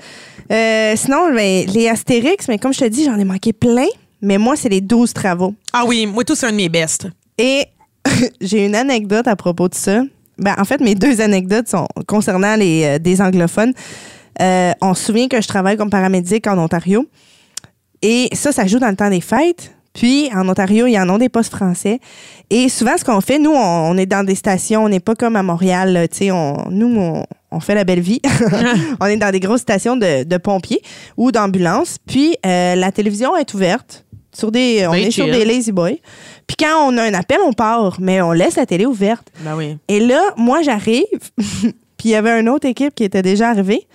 Euh, sinon, ben, les Astérix, mais comme je te dis, j'en ai manqué plein. Mais moi, c'est les 12 travaux. Ah oui, moi, tout, c'est un de mes bestes. Et (laughs) j'ai une anecdote à propos de ça. Ben, en fait, mes deux anecdotes sont concernant les, euh, des anglophones. Euh, on se souvient que je travaille comme paramédic en Ontario. Et ça, ça joue dans le temps des fêtes. Puis, en Ontario, il y en a des postes français. Et souvent, ce qu'on fait, nous, on, on est dans des stations. On n'est pas comme à Montréal. Tu sais, on, nous, on, on fait la belle vie. (laughs) on est dans des grosses stations de, de pompiers ou d'ambulances. Puis, euh, la télévision est ouverte. Sur des, on Ben est sur des lazy boys. Puis quand on a un appel, on part, mais on laisse la télé ouverte. Ben oui. Et là, moi, j'arrive, (laughs) puis il y avait une autre équipe qui était déjà arrivée.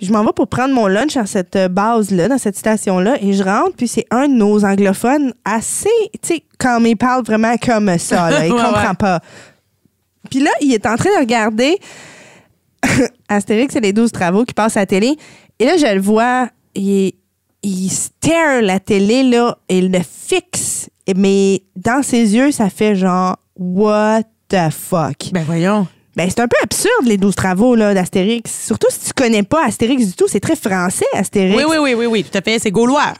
Je m'en vais pour prendre mon lunch à cette euh, base-là, dans cette station-là, et je rentre, puis c'est un de nos anglophones assez, tu sais, comme il parle vraiment comme ça, là, (laughs) il Ouais, comprend ouais. pas. Puis là, il est en train de regarder (laughs) Astérix et les 12 travaux qui passent à la télé, et là, je le vois, il il stare la télé, là, et il le fixe. Mais dans ses yeux, ça fait genre, what the fuck? Ben voyons. Ben, c'est un peu absurde, les 12 travaux là, d'Astérix. Surtout si tu connais pas Astérix du tout. C'est très français, Astérix. Oui, oui, oui, oui, oui, tout à fait. C'est gaulois.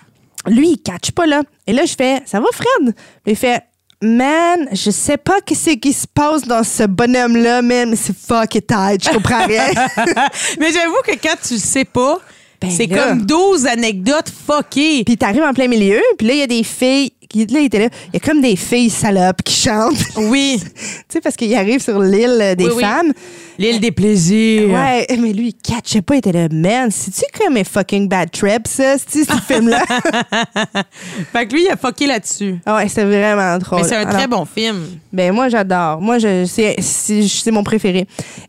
Lui, il catch pas, là. Et là, je fais, ça va, Fred? Il fait, man, je sais pas qu'est-ce qui se passe dans ce bonhomme-là, man, mais c'est fucking tight. Je comprends rien. (laughs) Mais j'avoue que quand tu le sais pas, Ben c'est comme 12 anecdotes fuckées. puis t'arrives en plein milieu, puis là, il y a des filles. Qui, là, il était là. Il y a comme des filles salopes qui chantent. Oui, (laughs) tu sais, parce qu'il arrive sur l'île des Oui, oui. femmes. l'île des plaisirs. Ouais, mais lui, il catchait pas, il était là, man, c'est-tu comme un fucking bad trip, ça, ce film-là? (laughs) Fait que lui, il a fucké là-dessus. Ouais, c'est vraiment drôle. Mais c'est un Alors, très bon film. Ben moi j'adore. Moi je c'est c'est c'est mon préféré.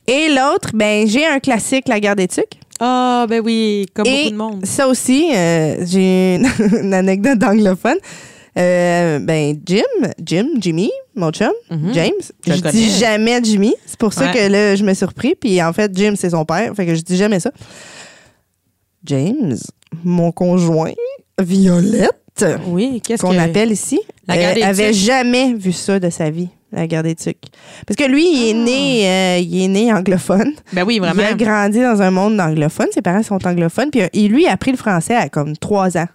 Et l'autre ben j'ai un classique La Guerre des Tucs. Ah, ben oui, comme Et beaucoup de monde. ça aussi euh, j'ai une, (laughs) une anecdote d'anglophone. Euh, ben Jim, Jim, Jimmy, mon chum, James. Je Je, dis jamais Jimmy. C'est pour ça Ouais. que là je me suis surpris. Puis en fait Jim c'est son père. Fait que je dis jamais ça. James, mon conjoint, Violette Oui, qu'est-ce qu'on appelle ici, La euh, avait jamais vu ça de sa vie, la guerre des tucs. Parce que lui, il est né, euh, il est né anglophone. Ben oui, vraiment. Il a grandi dans un monde anglophone. Ses parents sont anglophones. Puis il, lui a appris le français à comme trois ans.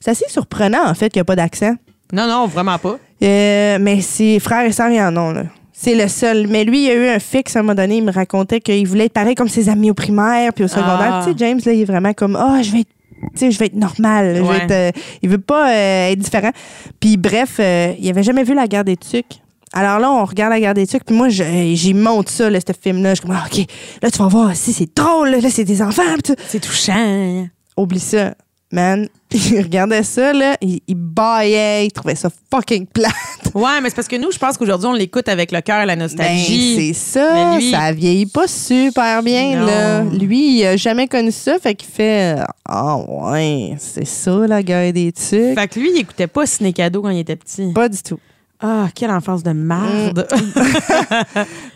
C'est assez surprenant, en fait, qu'il n'y a pas d'accent. Non, non, vraiment pas. Euh, mais ses frères et sœurs, ils en ont, là. C'est le seul. Mais lui, il a eu un fixe à un moment donné. Il me racontait qu'il voulait être pareil comme ses amis au primaire puis au secondaire. Ah. Tu sais, James, là, il est vraiment comme, ah, je vais être. Tu sais, je vais être normal. Je vais être, euh, il veut pas euh, être différent. Puis bref, euh, il avait jamais vu la guerre des tucs. Alors là, on regarde la guerre des tucs, puis moi, j'y monte ça, là, ce film-là. Je suis comme, ah, OK, là, tu vas voir, si c'est drôle, là, c'est des enfants. C'est touchant. Oublie ça, man. (laughs) Il regardait ça, là, il, il baillait, il trouvait ça fucking plat. (laughs) Ouais, mais c'est parce que nous, je pense qu'aujourd'hui, on l'écoute avec le cœur et la Ben, nostalgie. c'est ça. Mais lui- Ça vieillit pas super bien, Non. là. Lui, il a jamais connu ça, fait qu'il fait Ah, ouais, c'est ça, la guerre des tucs. fait que lui, il écoutait pas Ciné Cadeau quand il était petit. Pas du tout. Ah, quelle enfance de merde. (laughs)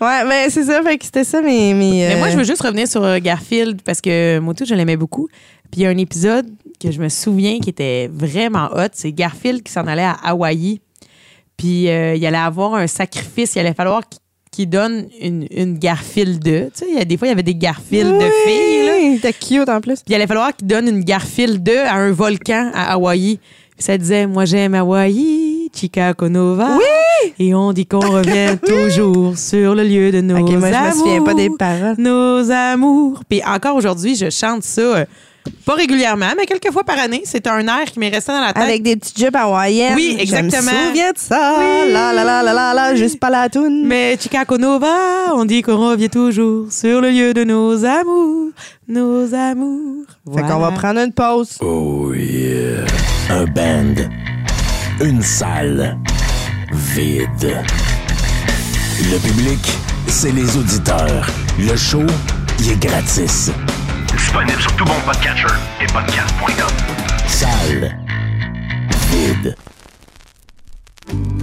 Ouais, mais c'est ça, fait que c'était ça, mais. Mais, Mais moi, euh, je veux juste revenir sur euh, Garfield parce que moi, tout, je l'aimais beaucoup. Puis il y a un épisode que je me souviens qui était vraiment hot. C'est Garfield qui s'en allait à Hawaï. Puis euh, il allait avoir un sacrifice. Il allait falloir qu'il- donne une, une Garfield. Tu sais, il y a des fois, il y avait des Garfield de oui, filles. Là. il était cute en plus. Puis il allait falloir qu'il donne une Garfield 2 à un volcan à Hawaï. Puis ça disait Moi j'aime Hawaï, Chicago Nova. Oui! Et on dit qu'on (laughs) revient toujours sur le lieu de nos Ok, moi, je me amours. souviens pas des paroles. Nos amours. Puis encore aujourd'hui, je chante ça. euh, pas régulièrement, mais quelques fois par année. C'est un air qui m'est resté dans la tête. Avec des petits jupes hawaïennes. Oui, exactement. Je me souviens de ça. Oui. La la la la la la, juste pas la toune. Mais Chicago Nova, on dit qu'on revient toujours sur le lieu de nos amours. Nos amours. Fait qu'on va prendre une pause. Oh yeah. Un band. Une salle. Vide. Le public, c'est les auditeurs. Le show, il est gratis. Disponible sur tout bon podcatcher et podcast.com. Salle. Vide.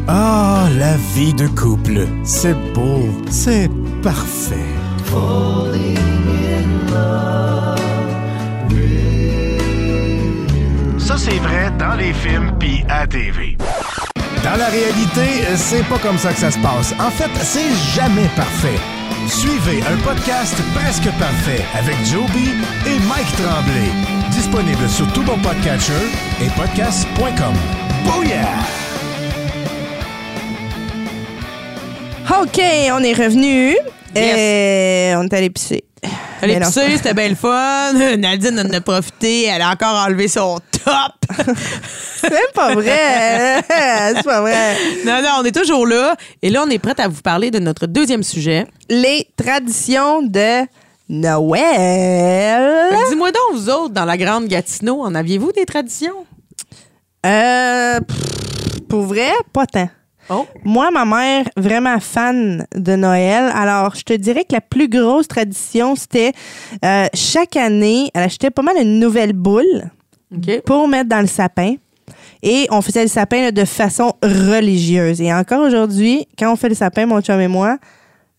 Ah, la vie de couple. C'est beau. C'est parfait. Ça, c'est vrai dans les films puis à TV. Dans la réalité, c'est pas comme ça que ça se passe. En fait, c'est jamais parfait. Suivez un podcast presque parfait avec Joby et Mike Tremblay. Disponible sur tout bon podcatcher et podcast.com. Booyah! OK, on est revenu. Yes. Et on est allé pisser. Elle est pissée, c'était bien le fun. (laughs) Nadine en a profité. Elle a encore enlevé son top. (laughs) C'est même pas vrai. (laughs) C'est pas vrai. non, non, on est toujours là. Et là, on est prête à vous parler de notre deuxième sujet. Les traditions de Noël. Que Dis-moi donc, vous autres, dans la grande Gatineau, en aviez-vous des traditions? Euh, pff, pour vrai, pas tant. Oh. Moi, ma mère, vraiment fan de Noël. Alors, je te dirais que la plus grosse tradition, c'était euh, chaque année, elle achetait pas mal une nouvelle boule pour mettre dans le sapin. Et on faisait le sapin là, de façon religieuse. Et encore aujourd'hui, quand on fait le sapin, mon chum et moi,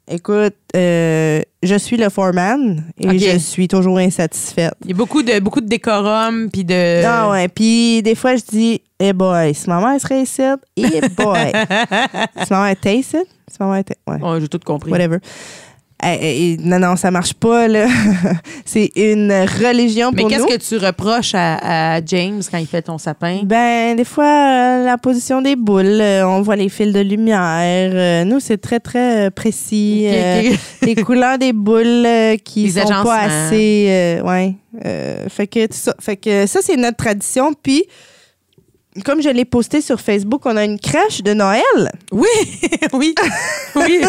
écoute, euh, je suis le foreman et je suis toujours insatisfaite. Il y a beaucoup de, beaucoup de décorum, puis de. Ah ouais, puis des fois je dis eh boy, si ma mère serait ici, eh boy. (laughs) si ma mère était ici, si ma mère était ouais, Oh, J'ai tout compris. whatever. Non non, ça marche pas là. (laughs) C'est une religion Mais pour qu'est-ce nous. que tu reproches à, à James quand il fait ton sapin? Ben, des fois, euh, la position des boules, euh, on voit les fils de lumière. Euh, nous, c'est très, très précis. (laughs) Les couleurs des boules qui Les sont pas assez. ouais. Fait que tout ça, fait que ça, c'est notre tradition. Puis, comme je l'ai posté sur Facebook, on a une crèche de Noël. Oui, (laughs) oui, oui.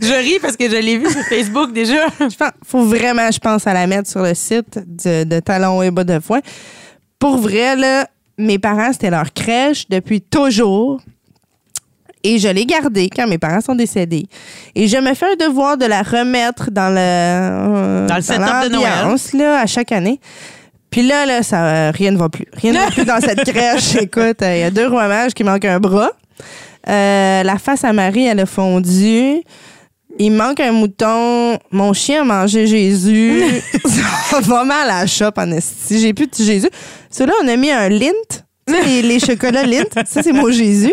Je ris parce que je l'ai vu sur Facebook déjà. Je pense, faut vraiment, je pense, à la mettre sur le site de, de Talons et Bas de Foin. Pour vrai, là, mes parents, c'était leur crèche depuis toujours. Et je l'ai gardée quand mes parents sont décédés. Et je me fais un devoir de la remettre dans le, Dans le setup de l'ambiance, là, à chaque année. Puis là, là, ça, euh, rien ne va plus. Rien ne va plus dans cette (laughs) crèche. Écoute, euh, il y a deux rois mages qui manquent un bras. Euh, la face à Marie, elle a fondu. Il manque un mouton. Mon chien a mangé Jésus. (laughs) ça va mal à la shop, en esti. J'ai plus de Jésus. Celui-là, on a mis un lint. Tu sais, les, les chocolats. Ça, c'est mon Jésus.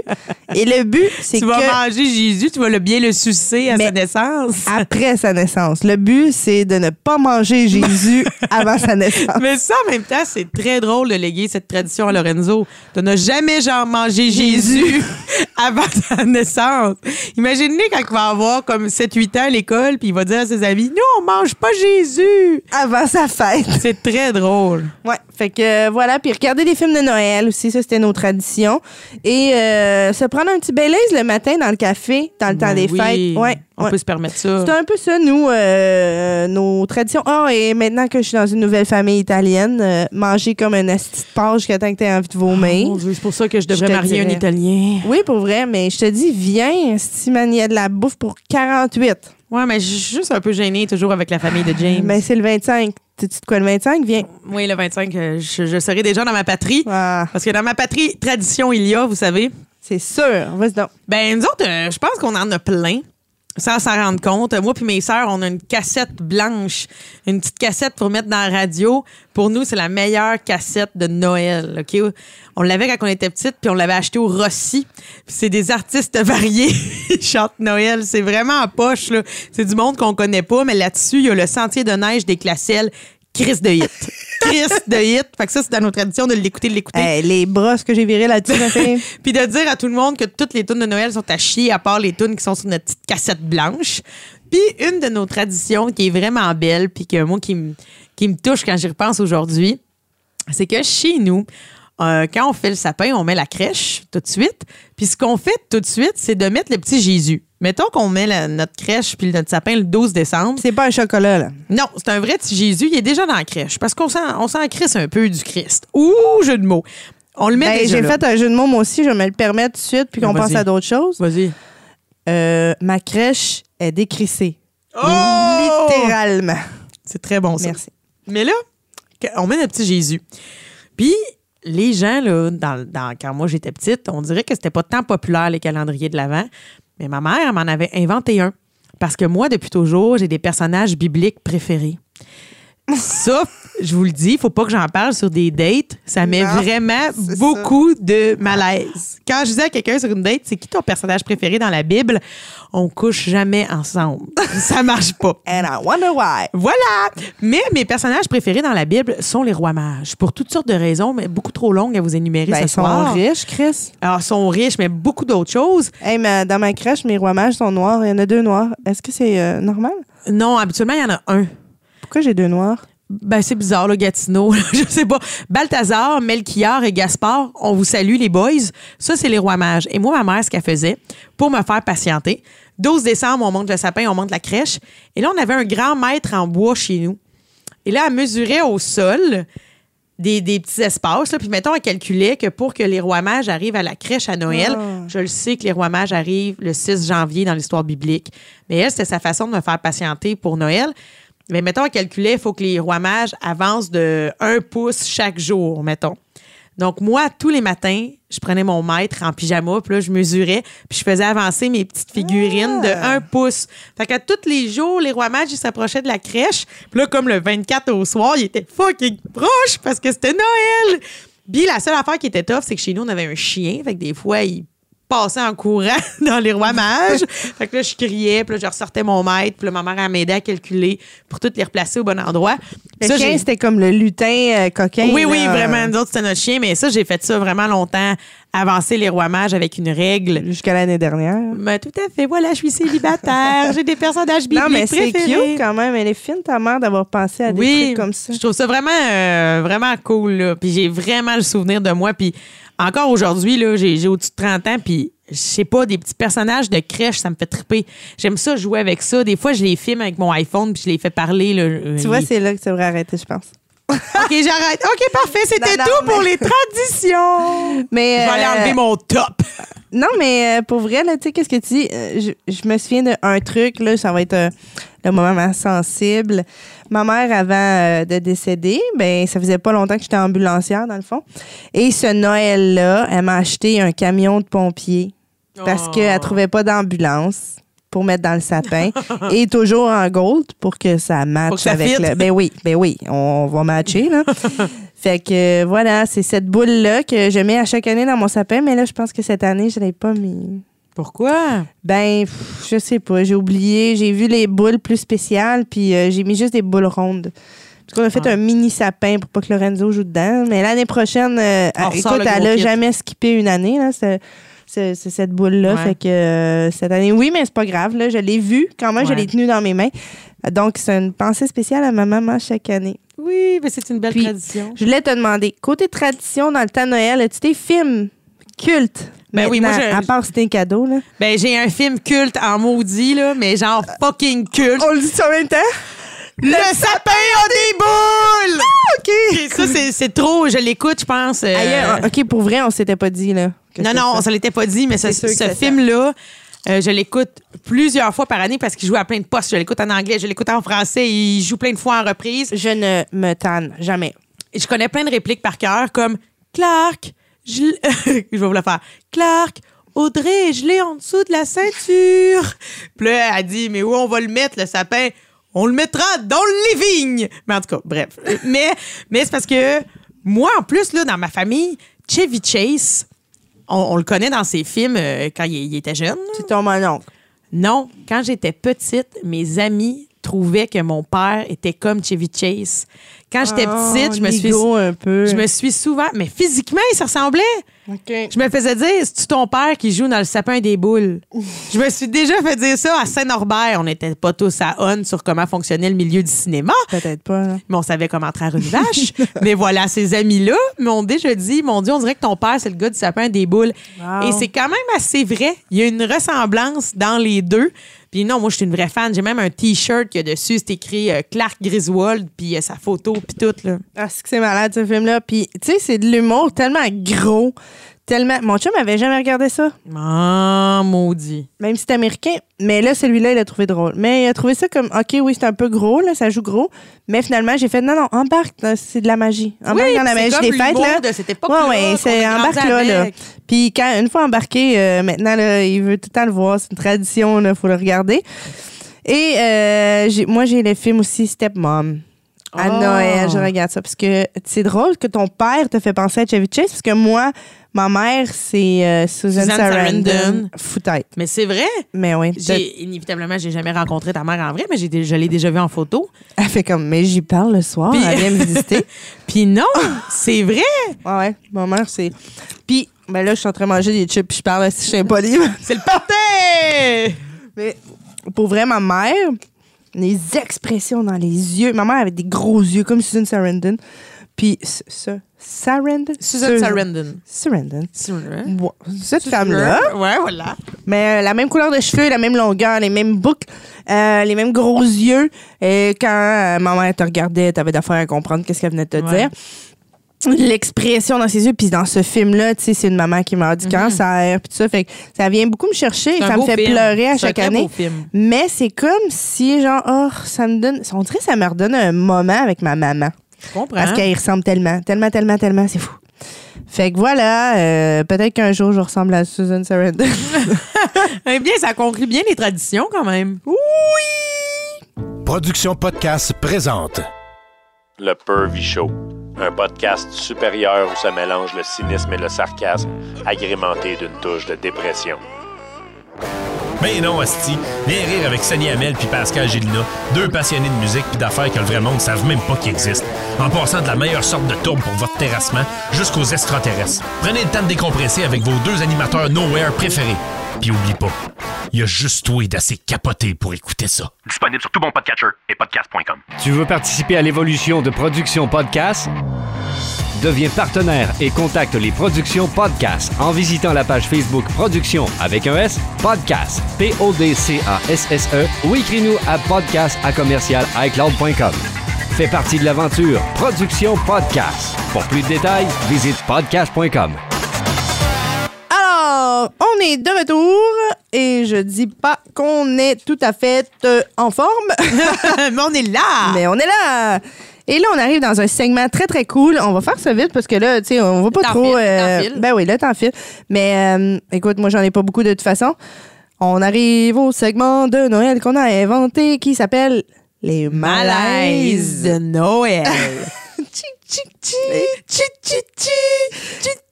Et le but, c'est Tu que vas manger Jésus, tu vas le bien le sucer à Mais- sa naissance. après sa naissance, le but, c'est de ne pas manger Jésus (laughs) avant sa naissance. Mais ça, en même temps, c'est très drôle de léguer cette tradition à Lorenzo. De ne jamais genre manger Jésus (laughs) avant sa (laughs) naissance. Imaginez quand il va avoir comme 7-8 ans à l'école, puis il va dire à ses amis, nous, on mange pas Jésus. Avant sa fête. C'est très drôle. Ouais, fait que euh, voilà, puis regarder des films de Noël aussi, ça c'était nos traditions. Et euh, se prendre un petit Baileys le matin dans le café, dans le temps Ben des fêtes. Ouais, On ouais. peut se permettre ça. C'est un peu ça, nous, euh, nos traditions. Ah, et maintenant que je suis dans une nouvelle famille italienne, euh, manger comme un asti de porc jusqu'à temps que tu aies envie de vomir. Dieu, c'est pour ça que je devrais Je marier un. Italien. oui, pour vrai, mais je te dis, viens, si man, il y a de la bouffe pour 48. Ouais, mais je suis juste un peu gênée toujours avec la famille de James. Mais c'est le 25. Tu de quoi le 25? Viens. Oui, le 25, euh, je, je serai déjà dans ma patrie. Ah, Parce que dans ma patrie, tradition il y a, vous savez. c'est sûr. Vas-y donc. Ben, nous autres, euh, je pense qu'on en a plein. Sans s'en rendre compte. Moi puis mes sœurs, on a une cassette blanche. Une petite cassette pour mettre dans la radio. Pour nous, c'est la meilleure cassette de Noël. OK? On l'avait quand on était petite, puis on l'avait acheté au Rossi. C'est des artistes (laughs) variés qui chantent Noël. C'est vraiment en poche, là. C'est du monde qu'on connaît pas, mais là-dessus, il y a le Sentier de neige des Classelles. Chris de hit. (laughs) Chris de hit. Fait que ça, c'est dans nos traditions de l'écouter, de l'écouter. Hey, les brosses que j'ai virées là-dessus. (laughs) Puis de dire à tout le monde que toutes les tunes de Noël sont à chier, à part les tunes qui sont sur notre petite cassette blanche. Puis une de nos traditions qui est vraiment belle, puis que moi, qui me qui me touche quand j'y repense aujourd'hui, c'est que chez nous, euh, quand on fait le sapin, on met la crèche tout de suite. Puis ce qu'on fait tout de suite, c'est de mettre le petit Jésus. Mettons qu'on met la- notre crèche puis notre sapin le 12 décembre. C'est pas un chocolat, là. Non, c'est un vrai petit Jésus. Il est déjà dans la crèche parce qu'on s'en, on s'en crisse un peu du Christ. Ouh, jeu de mots. On le met Ben, déjà j'ai là. fait un jeu de mots, moi aussi. Je vais me le permettre tout de suite, puis qu'on Vas-y. passe à d'autres choses. Vas-y. Euh, ma crèche est décrissée. Oh! Littéralement. C'est très bon, ça. Merci. Mais là, que- on met notre petit Jésus. Puis, les gens, là, dans, dans- quand moi j'étais petite, on dirait que c'était pas tant populaire, les calendriers de l'Avent. Mais ma mère, m'en avait inventé un. Parce que moi, depuis toujours, j'ai des personnages bibliques préférés. Ça, je vous le dis, il faut pas que j'en parle sur des dates. Ça met Non, vraiment beaucoup de malaise. Quand je disais à quelqu'un sur une date, c'est qui ton personnage préféré dans la Bible? On couche jamais ensemble. (laughs) ça marche pas. And I wonder why. Voilà! Mais mes personnages préférés dans la Bible sont les rois mages. Pour toutes sortes de raisons, mais beaucoup trop longues à vous énumérer Ben, ce ils sont soir. riches, Chris. Alors, ils sont riches, mais beaucoup d'autres choses. Hey, mais dans ma crèche, mes rois mages sont noirs. Il y en a deux noirs. Est-ce que c'est euh, normal? Non, habituellement, il y en a un. Pourquoi j'ai deux noirs? Ben, c'est bizarre, le Gatineau. (laughs) je sais pas. Balthazar, Melchior et Gaspard, on vous salue, les boys. Ça, c'est les rois mages. Et moi, ma mère, ce qu'elle faisait, pour me faire patienter, 12 décembre, on monte le sapin, on monte la crèche. Et là, on avait un grand maître en bois chez nous. Et là, elle mesurait au sol des, des petits espaces. Là, puis, mettons, elle calculait que pour que les rois mages arrivent à la crèche à Noël, Ah. je le sais que les rois mages arrivent le 6 janvier dans l'histoire biblique. Mais elle, c'était sa façon de me faire patienter pour Noël. Mais mettons, elle calculait, il faut que les rois mages avancent de un pouce chaque jour, mettons. Donc, moi, tous les matins, je prenais mon mètre en pyjama, puis là, je mesurais, puis je faisais avancer mes petites figurines de Ah. un pouce. Fait qu'à tous les jours, les rois mages, ils s'approchaient de la crèche. Puis là, comme le 24 au soir, ils étaient fucking proches parce que c'était Noël. Puis la seule affaire qui était tough, c'est que chez nous, on avait un chien. Fait que des fois, il passait en courant (laughs) dans les rois mages. fait que là, je criais, puis là, je ressortais mon mètre, puis là, ma mère, m'aidait à calculer pour toutes les replacer au bon endroit. Le Ça, chien, c'était comme le lutin euh, coquin. oui, oui, vraiment. Nous autres, c'était notre chien, mais ça, j'ai fait ça vraiment longtemps. Avancer les rois mages avec une règle. Jusqu'à l'année dernière. Ben, tout à fait. Voilà, je suis célibataire. j'ai des personnages bibliques Non, mais c'est cute quand même. Elle est fine, ta mère, d'avoir pensé à des oui, trucs comme ça. je trouve ça vraiment, euh, vraiment cool. Là. Puis j'ai vraiment le souvenir de moi. Puis encore aujourd'hui, là, j'ai, j'ai au-dessus de 30 ans. Puis je sais pas, des petits personnages de crèche, ça me fait triper. J'aime ça jouer avec ça. Des fois, je les filme avec mon iPhone puis je les fais parler. Là. Euh, Tu vois, c'est là que tu devrais arrêter, je pense. (laughs) OK, j'arrête. OK, parfait. (laughs) C'était Non, non, tout pour les traditions. (laughs) Mais, Je vais aller euh, enlever mon top. Non, mais euh, pour vrai, là, tu sais, qu'est-ce que tu dis? Euh, je, je me souviens d'un truc, là, ça va être le moment sensible. Ma mère, avant euh, de décéder, ben, ça faisait pas longtemps que j'étais ambulancière, dans le fond. Et ce Noël-là, elle m'a acheté un camion de pompiers parce Oh. qu'elle trouvait pas d'ambulance pour mettre dans le sapin (laughs) et toujours en gold pour que ça matche Pour que ça avec le ben oui ben oui on va matcher là (laughs) fait que euh, voilà c'est cette boule là que je mets à chaque année dans mon sapin mais là je pense que cette année je l'ai pas mis Pourquoi? ben pff, je sais pas j'ai oublié j'ai vu les boules plus spéciales puis euh, j'ai mis juste des boules rondes parce qu'on a fait Ah. un mini sapin pour pas que Lorenzo joue dedans mais l'année prochaine euh, écoute le elle a kit. jamais skippé une année là c'est c'est c'est cette boule là Ouais. fait que euh, cette année oui mais c'est pas grave là je l'ai vue quand même je l'ai tenue dans mes mains donc c'est une pensée spéciale à ma maman chaque année Oui, mais c'est une belle Puis, tradition. je voulais te demander côté tradition dans le temps de Noël as-tu des films cultes Ben oui, moi, je- à part c'était un cadeau là Ben, j'ai un film culte en maudit, là, mais genre fucking culte. on le dit en même temps Le sapin a des boules! ok Et ça, c'est- trop. Je l'écoute, je pense. euh, Ailleurs, ok pour vrai on s'était pas dit là non, non, ça. on se l'était pas dit, mais ce, ce film-là, euh, je l'écoute plusieurs fois par année parce qu'il joue à plein de postes. Je l'écoute en anglais, je l'écoute en français. Il joue plein de fois en reprise. je ne me tanne jamais je connais plein de répliques par cœur, comme Clark, (laughs) je, vais vous la faire. Clark, Audrey, je l'ai en dessous de la ceinture. Puis là, elle dit, mais où on va le mettre, le sapin? On le mettra dans le living. Mais en tout cas, bref. (laughs) Mais, mais c'est parce que moi, en plus, là, dans ma famille, Chevy Chase, on, on le connaît dans ses films euh, quand il, il était jeune. c'est ton oncle Non, quand j'étais petite, mes amis trouvaient que mon père était comme Chevy Chase. Quand j'étais Oh, petite, je me suis Nigo, un peu je me suis souvent. Mais physiquement, il se ressemblait. Je me faisais dire, c'est-tu ton père qui joue dans le sapin des boules? (laughs) je me suis déjà fait dire ça à Saint-Norbert. On n'était pas tous à on sur comment fonctionnait le milieu du cinéma. peut-être pas là. Mais on savait comment traire une vache. (laughs) mais voilà, ces amis-là m'ont déjà dit, mon Dieu, on dirait que ton père, c'est le gars du sapin des boules. Wow. Et c'est quand même assez vrai. Il y a une ressemblance dans les deux. Puis non, moi, je suis une vraie fan. J'ai même un T-shirt qui a dessus, c'est écrit euh, Clark Griswold, puis a sa photo, puis tout, là. Ah, c'est que c'est malade, ce film-là. Puis, tu sais, c'est de l'humour tellement gros, tellement. Mon chum avait jamais regardé ça, Ah, maudit. même si c'est américain. Mais là, celui-là, il a trouvé drôle. Mais il a trouvé ça comme, OK, oui, c'est un peu gros, là, ça joue gros. Mais finalement, j'ai fait, non, non, embarque, c'est de la magie. Embarque dans la magie des fêtes, là. de cette époque-là, Ouais, c'est embarque là, là. Puis quand une fois embarqué, euh, maintenant là, il veut tout le temps le voir, c'est une tradition, il faut le regarder. Et euh, moi j'ai le film aussi Stepmom. À Oh. Noël, je regarde ça parce que c'est drôle que ton père te fait penser à Chevy Chase parce que moi, ma mère c'est euh, Susan, Susan Sarandon. Sarandon. Foutaille. Mais c'est vrai. Mais oui, J'ai, inévitablement, j'ai jamais rencontré ta mère en vrai, mais j'ai, je l'ai déjà vue en photo. elle fait comme mais j'y parle le soir, Puis- elle vient me visiter. (laughs) Puis non, c'est vrai. ouais, ouais, ma mère c'est. Puis ben là je suis en train de manger des chips, puis je parle si je suis impoli. C'est le party! (laughs) Mais pour vrai, ma mère, les expressions dans les yeux. Ma mère avait des gros yeux comme Susan Sarandon. Puis, ce- ce- Sarandon? Susan Sarandon. Sarandon. Ouais, Cette femme-là. Ouais, voilà. Mais euh, la même couleur de cheveux, la même longueur, les mêmes boucles, euh, les mêmes gros yeux. Et quand euh, ma mère te regardait, t'avais d'affaires à comprendre qu'est-ce qu'elle venait de te Ouais. dire. L'expression dans ses yeux, puis dans ce film-là, tu sais, c'est une maman qui meurt du cancer, puis tout ça. Fait que ça vient beaucoup me chercher et ça me fait film. pleurer à un chaque très année. beau film. Mais c'est comme si, genre, oh, ça me donne. On dirait que ça me redonne un moment avec ma maman. Je comprends. Parce qu'elle y ressemble tellement, tellement, tellement, tellement. C'est fou. Fait que voilà, euh, peut-être qu'un jour je ressemble à Susan Sarandon. (laughs) Eh bien, ça conclut bien les traditions quand même. Production Podcast présente. Le Pervy Show, un podcast supérieur où se mélange le cynisme et le sarcasme, agrémenté d'une touche de dépression. Ben non, Asti. Viens rire avec Sonny Hamel puis Pascal Gélina, deux passionnés de musique puis d'affaires que le vrai monde ne savent même pas qu'ils existent. En passant de la meilleure sorte de tourbe pour votre terrassement jusqu'aux extraterrestres. Prenez le temps de décompresser avec vos deux animateurs Nowhere préférés. Puis oublie pas, il y a juste toi d'assez capoté pour écouter ça. Disponible sur tout bon podcatcher et podcast.com. Tu veux participer à l'évolution de Production Podcast? Deviens partenaire et contacte les Productions Podcast en visitant la page Facebook Productions avec un S, Podcast, P-O-D-C-A-S-S-E E ou écris-nous à podcast à commercial iCloud.com. Fais partie de l'aventure Production Podcast. Pour plus de détails, visite podcast.com. Alors, on est de retour et je dis pas qu'on est tout à fait euh, en forme, (laughs) Mais on est là! mais on est là. Et là, on arrive dans un segment très, très cool. On va faire ça vite parce que là, tu sais, on va pas trop. file, le temps file. ben oui, le temps file. Mais euh, écoute, moi, j'en ai pas beaucoup de toute façon. On arrive au segment de Noël qu'on a inventé qui s'appelle les Malaise malaises. de Noël. (laughs)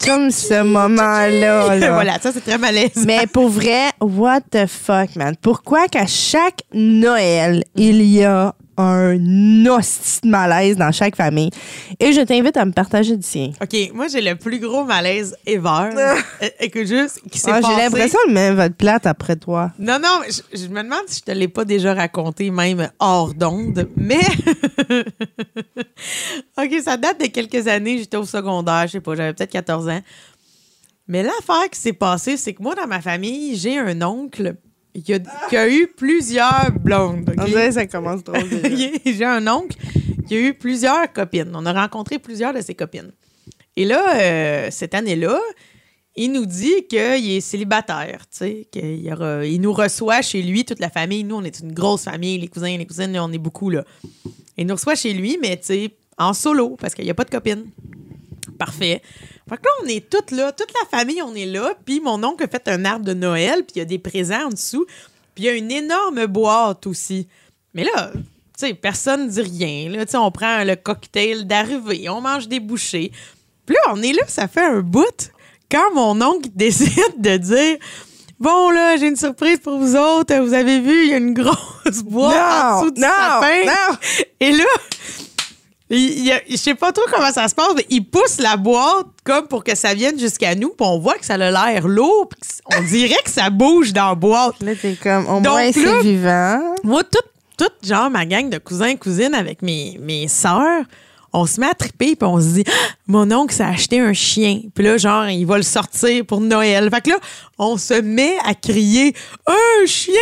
Comme ce moment-là. (laughs) là. voilà, ça c'est très malaise. Mais pour vrai, what the fuck, man? Pourquoi qu'à chaque Noël, il y a un hostie de malaise dans chaque famille? Et je t'invite à me partager du sien. OK, moi j'ai le plus gros malaise ever. (laughs) Euh, Écoute juste, qui s'est Ah, passé. J'ai l'impression de mettre votre plate après toi. Non, non, je, je me demande si je te l'ai pas déjà raconté, même hors d'onde, mais. (laughs) OK, ça date de quelques années. J'étais au secondaire, je sais pas, j'avais peut-être 14 ans. Mais l'affaire qui s'est passée, c'est que moi, dans ma famille, j'ai un oncle qui a, qui a eu plusieurs blondes. On dirait que ça commence trop. (laughs) J'ai un oncle qui a eu plusieurs copines. On a rencontré plusieurs de ses copines. Et là, euh, cette année-là, il nous dit qu'il est célibataire, tu sais, qu'il il nous reçoit chez lui, toute la famille. Nous, on est une grosse famille, les cousins, les cousines, on est beaucoup, là. Il nous reçoit chez lui, mais tu sais, en solo, parce qu'il n'y a pas de copine. Parfait. Fait que là, on est toutes là, toute la famille, on est là. Puis mon oncle a fait un arbre de Noël, puis il y a des présents en dessous. Puis il y a une énorme boîte aussi. Mais là, tu sais, personne ne dit rien. Là, Tu sais, on prend le cocktail d'arrivée, on mange des bouchées. Puis là, on est là, ça fait un bout. Quand mon oncle (laughs) décide de dire Bon, là, j'ai une surprise pour vous autres. Vous avez vu, il y a une grosse (laughs) boîte en dessous du non, sapin. non. Et là, il, il je sais pas trop comment ça se passe, mais il pousse la boîte comme pour que ça vienne jusqu'à nous, puis on voit que ça a l'air lourd, puis on dirait que ça bouge dans la boîte. Là, t'es comme, au moins, c'est vivant. Moi, toute, toute, genre, ma gang de cousins et cousines avec mes, mes sœurs, on se met à triper, puis on se dit, Ah, mon oncle s'est acheté un chien. Puis là, genre, il va le sortir pour Noël. Fait que là, on se met à crier, un chien,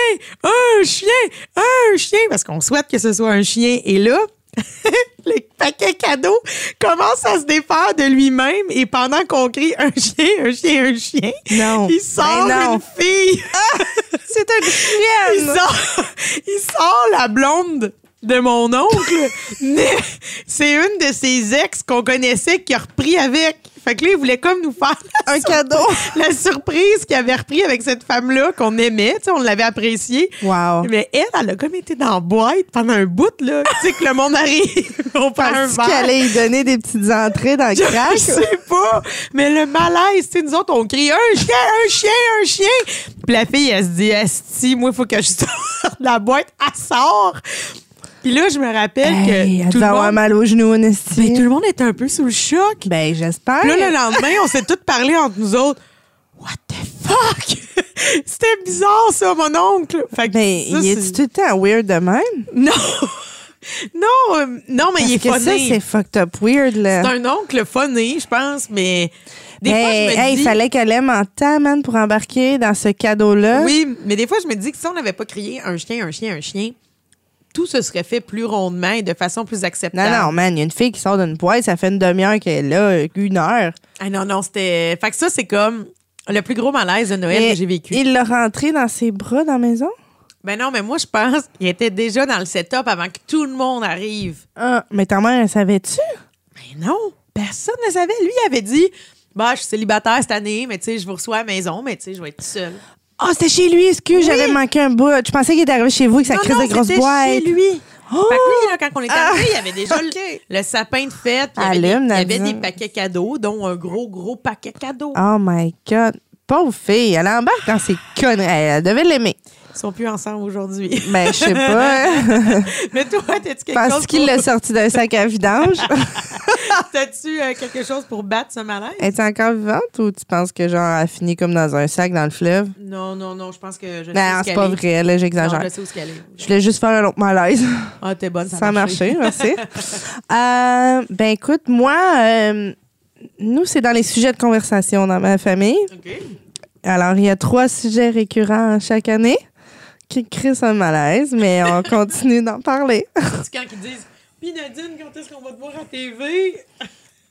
un chien, un chien, parce qu'on souhaite que ce soit un chien. Et là, (laughs) le paquet cadeau commence à se défaire de lui-même et pendant qu'on crie un chien, un chien, un chien, Non. il sort Ben non. une fille. (laughs) C'est un Il sort, il sort la blonde de mon oncle, (laughs) c'est une de ses ex qu'on connaissait qui a repris avec. Fait que là, il voulait comme nous faire Un cadeau. (laughs) la surprise qu'il avait repris avec cette femme-là qu'on aimait, tu sais, on l'avait appréciée. Wow. Mais elle, elle a comme été dans la boîte pendant un bout, là. tu sais, que le monde arrive, on prend un verre. qu'elle allait y donner des petites entrées dans le Je crack? sais pas. Mais le malaise, tu sais, nous autres, on crie un chien, un chien, un chien. Puis la fille, elle se dit, Asti, moi, il faut que je sorte de la boîte. Elle sort. Puis là, je me rappelle Hey, que elle tout le, avoir monde, mal aux genoux, ben, tout le monde était un peu sous le choc. Ben, j'espère. Puis là, le lendemain, on s'est tous parlé entre nous autres. What the fuck? (laughs) C'était bizarre, ça, mon oncle. Fait que Ben, ça, il est tout le temps weird de même? Non. (laughs) non, euh, non, mais il est que ça, funny. c'est fucked up weird, là. C'est un oncle funny, je pense, mais des Mais, fois, je me hey, dis... il fallait qu'elle aime en temps, man, pour embarquer dans ce cadeau-là. Oui, mais des fois, je me dis que si on n'avait pas crié un chien, un chien, un chien, tout se serait fait plus rondement et de façon plus acceptable. Non, non, man, il y a une fille qui sort d'une boîte, ça fait une demi-heure qu'elle est là, une heure. Ah non, non, c'était... Fait que ça, c'est comme le plus gros malaise de Noël Mais que j'ai vécu. Il l'a rentré dans ses bras dans la maison? Ben non, mais moi, je pense qu'il était déjà dans le setup avant que tout le monde arrive. Ah, mais ta mère, elle savait-tu? Mais non, personne ne savait. Lui, il avait dit Bah, je suis célibataire cette année, mais tu sais, je vous reçois à la maison, mais tu sais, je vais être seule. Ah, c'était chez lui, excuse, j'avais manqué un bout. Je pensais qu'il était arrivé chez vous avec sa Non, crise non, de grosse c'était boîte. chez lui. Oh! Fait que lui, là, quand on est arrivé, il y avait (laughs) déjà le- sapin de fête, puis il y avait, des, il y avait des paquets cadeaux, dont un gros, gros paquet cadeaux. Oh my God. Pauvre fille, elle embarque dans ses conneries. Elle devait l'aimer. Ils sont plus ensemble aujourd'hui. (laughs) Ben, je sais pas. (laughs) mais toi, t'as-tu quelque Parce chose qu'il pour... l'a sorti d'un sac à vidange. (laughs) T'as-tu euh, quelque chose pour battre ce malaise? Es-tu encore vivante ou tu penses que genre elle a fini comme dans un sac dans le fleuve? Non, non, non, je pense que je sais Non, c'est pas vrai, là, j'exagère. je sais où qu'elle est. Je voulais juste faire un autre malaise. Ah, t'es bonne, ça, a marché, merci. Euh, ben écoute, moi, euh, nous, c'est dans les sujets de conversation dans ma famille. OK. Alors, il y a trois sujets récurrents chaque année qui créent un malaise, mais on (laughs) continue d'en parler. (laughs) C'est quand ils disent Puis Nadine, quand est-ce qu'on va te voir à TV?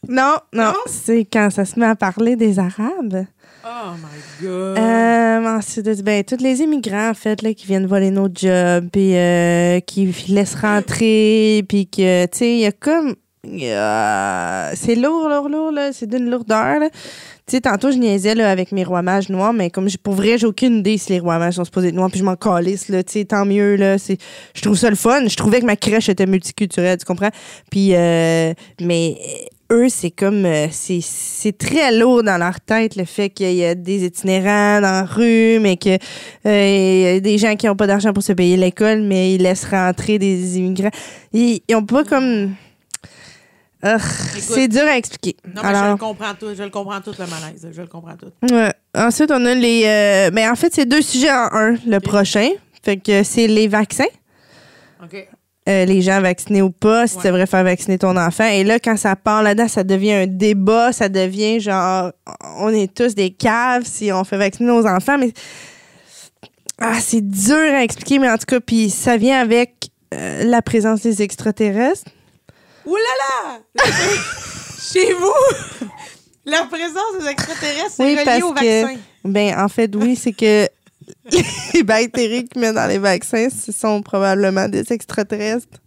Non, non, Non? c'est quand ça se met à parler des Arabes. Oh my God. Euh, ensuite, ben, tous les immigrants, en fait, là, qui viennent voler nos jobs, puis euh, qui laissent rentrer, puis que, tu sais, il y a comme... a- C'est lourd, lourd, lourd, là. C'est d'une lourdeur, là. Tu sais, tantôt, je niaisais, là, avec mes rois mages noirs, mais comme, pour vrai, j'ai aucune idée si les rois mages sont supposés être noirs, puis je m'en calisse, là. Tu sais, tant mieux, là. Je trouve ça le fun. Je trouvais que ma crèche était multiculturelle, tu comprends? Puis, euh, mais eux, c'est comme. euh, c'est, très lourd dans leur tête, le fait qu'il y a des itinérants dans la rue, mais que euh, y a des gens qui n'ont pas d'argent pour se payer l'école, mais ils laissent rentrer des immigrants. Ils ont pas comme. C'est dur à expliquer. non, mais je le comprends tout. Je le comprends tout, le malaise. Je le comprends tout. ouais. Ensuite, on a les. euh, mais en fait, c'est deux sujets en un, le prochain. Fait que c'est les vaccins. OK. euh, les gens vaccinés ou pas, si Ouais. tu devrais faire vacciner ton enfant. Et là, quand ça part là-dedans, ça devient un débat, ça devient genre, on est tous des caves si on fait vacciner nos enfants, mais ah, c'est dur à expliquer, mais en tout cas, puis ça vient avec euh, la présence des extraterrestres. Ouh là là! Chez vous, la présence des extraterrestres, c'est Oui, relié parce au que- vaccin. Ben, en fait, oui, (laughs) c'est que les bactéries qu'ils mettent dans les vaccins, ce sont probablement des extraterrestres.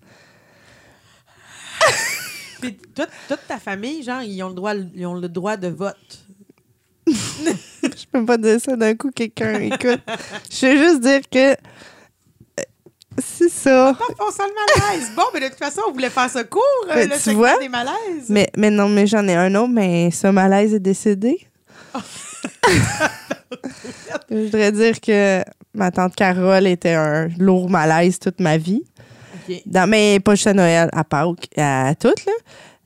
Puis toute, toute ta famille, genre, ils ont le droit, ils ont le droit de vote. (laughs) Je peux pas dire ça d'un coup, quelqu'un écoute. Je veux juste dire que c'est ça. Ça le malaise. Bon, mais de toute façon, on voulait faire ce cours, Ben, le tu vois? des malaises. Mais, mais non, mais j'en ai un autre, mais ce malaise est décédé. (laughs) Je voudrais dire que ma tante Carole était un lourd malaise toute ma vie. Dans, mais pas juste à Noël, à Pâques, à toutes, là.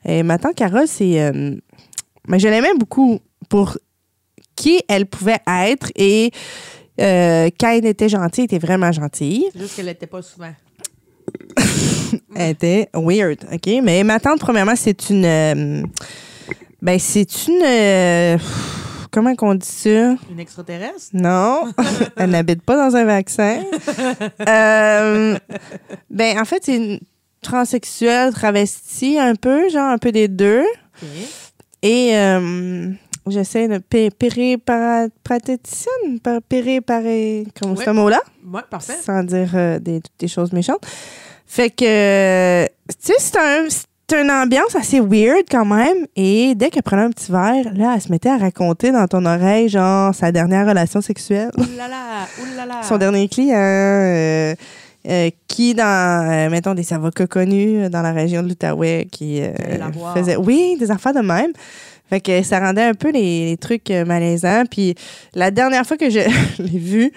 Et ma tante Carole, c'est. euh, mais je l'aimais beaucoup pour qui elle pouvait être et euh, quand elle était gentille, elle était vraiment gentille. C'est juste qu'elle n'était pas souvent. (laughs) Elle était weird, OK? Mais ma tante, premièrement, c'est une. euh, ben, c'est une. euh, comment qu'on dit ça? Une extraterrestre? Non, (laughs) elle n'habite pas dans un vaccin. (laughs) Euh, ben, en fait, c'est une transsexuelle travestie, un peu, genre un peu des deux. Et j'essaie de pé- périparaticienne, par- périparé, comme ce mot-là, Ouais, parfait. sans dire euh, des, des choses méchantes. Fait que, tu sais, c'est un, une ambiance assez weird quand même. Et dès qu'elle prenait un petit verre, là, elle se mettait à raconter dans ton oreille, genre, sa dernière relation sexuelle. Là là. Son dernier client, euh, euh, qui dans, euh, mettons, des avocats connus dans la région de l'Outaouais, qui faisait, oui, des affaires de même. Fait que ça rendait un peu les, trucs euh, malaisants. Puis la dernière fois que je (laughs) l'ai euh,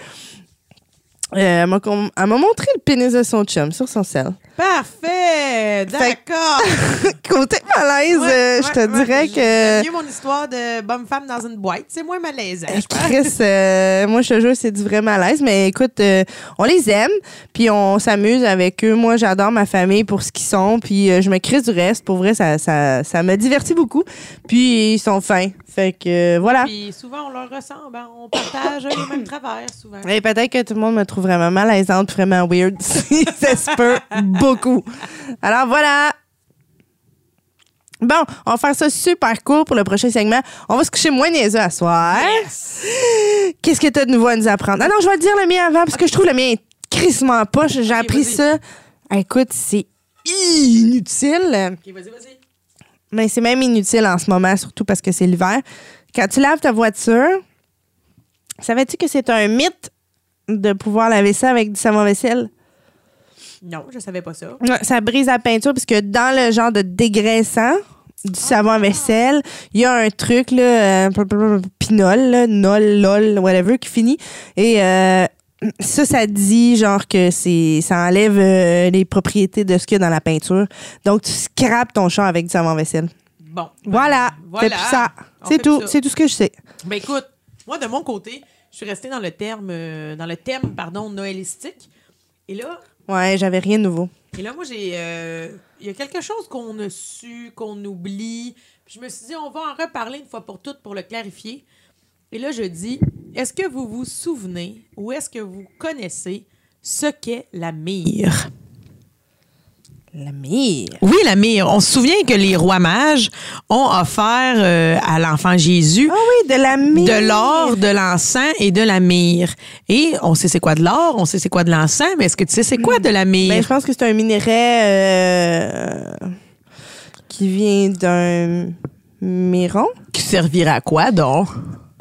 elle m'a com- elle m'a montré le pénis de son chum sur son sel. Parfait! D'accord! (laughs) Côté malaise, Ouais, euh, je te ouais. dirais que... mieux mon histoire de bonne femme dans une boîte. C'est moins malaisant. Euh, Chris, euh, moi, je te jure, c'est du vrai malaise. Mais écoute, euh, on les aime, puis on s'amuse avec eux. Moi, j'adore ma famille pour ce qu'ils sont, puis euh, je me crisse du reste. Pour vrai, ça, ça, ça me divertit beaucoup. Puis ils sont fins. Fait que euh, voilà. Puis souvent, on leur ressemble. hein. On partage les mêmes travers, souvent. Et peut-être que tout le monde me trouve vraiment malaisante, vraiment weird. (laughs) ça se peut beaucoup. Alors voilà. Bon, on va faire ça super court pour le prochain segment. On va se coucher moins niaiseux à soir. Qu'est-ce que tu as de nouveau à nous apprendre? Ah non, je vais te dire le mien avant parce que je trouve le mien crissement poche. J'ai appris ça. Écoute, c'est inutile. OK, vas-y, vas-y. Mais c'est même inutile en ce moment, surtout parce que c'est l'hiver. quand tu laves ta voiture, savais-tu que c'est un mythe de pouvoir laver ça avec du savon-vaisselle? Non, je savais pas ça. Ouais, ça brise la peinture parce que dans le genre de dégraissant du savon à vaisselle, il y a un truc, là, euh, pinol, là, nol, lol, whatever, qui finit. Et euh, ça, ça dit genre que c'est ça enlève euh, les propriétés de ce qu'il y a dans la peinture. Donc, tu scrapes ton char avec du savon à vaisselle. Bon. Voilà. Voilà. Ça. C'est tout. C'est tout ce que je sais. Ben écoute, moi de mon côté, je suis restée dans le terme, euh, dans le thème, pardon, noëlistique. Et là, Ouais, j'avais rien de nouveau. et là, moi j'ai, euh, il y a quelque chose qu'on a su, qu'on oublie. Puis je me suis dit, on va en reparler une fois pour toutes pour le clarifier. Et là, je dis, est-ce que vous vous souvenez ou est-ce que vous connaissez ce qu'est la myrrhe? La mire? Oui, la myrrhe. On se souvient que les rois mages ont offert euh, à l'enfant Jésus Ah oui, de la mire. de l'or, de l'encens et de la myrrhe. Et on sait c'est quoi de l'or, on sait c'est quoi de l'encens, mais est-ce que tu sais c'est quoi de la Ben, myrrhe? je pense que c'est un minerai euh, qui vient d'un miron. Qui servira à quoi donc?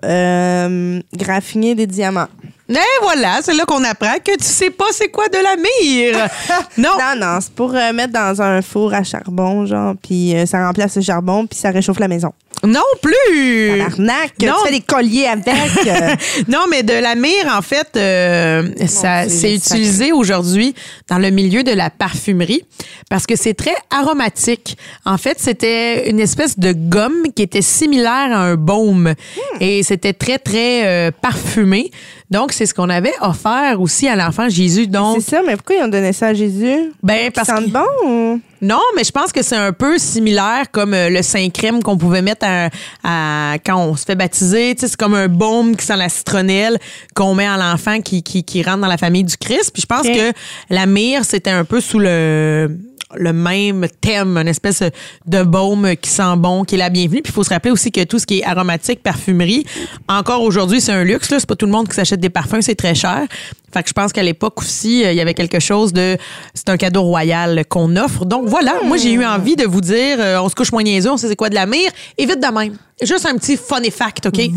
Euh, graffiner des diamants. Et voilà, c'est là qu'on apprend que tu sais pas c'est quoi de la myrrhe. (laughs) non. Non, non, c'est pour euh, mettre dans un four à charbon, genre, puis euh, ça remplace le charbon, puis ça réchauffe la maison. Non plus. Arnaque, Non. tu fais des colliers avec. euh, (laughs) non, mais de la myrrhe, en fait, ça, c'est utilisé aujourd'hui dans le milieu de la parfumerie parce que c'est très aromatique. En fait, c'était une espèce de gomme qui était similaire à un baume et c'était très, très parfumé. Donc, c'est ce qu'on avait offert aussi à l'enfant Jésus. Donc, c'est ça, mais pourquoi ils ont donné ça à Jésus? ben, parce que- bon ou- non, mais je pense que c'est un peu similaire comme euh, le Saint-Crème qu'on pouvait mettre à, à- quand on se fait baptiser. Tu sais, c'est comme un baume qui sent la citronnelle qu'on met à l'enfant qui, qui, qui rentre dans la famille du Christ. Puis je pense que la myrrhe, c'était un peu sous le le même thème, une espèce de baume qui sent bon, qui est la bienvenue. Puis il faut se rappeler aussi que tout ce qui est aromatique, parfumerie, encore aujourd'hui, c'est un luxe. Là. C'est pas tout le monde qui s'achète des parfums, c'est très cher. Fait que je pense qu'à l'époque aussi, euh, il y avait quelque chose de... C'est un cadeau royal qu'on offre. Donc voilà, moi j'ai eu envie de vous dire, euh, on se couche moins niaiseux, on sait c'est quoi de la myrrhe, et vite de même. Juste un petit funny fact, OK? Donc.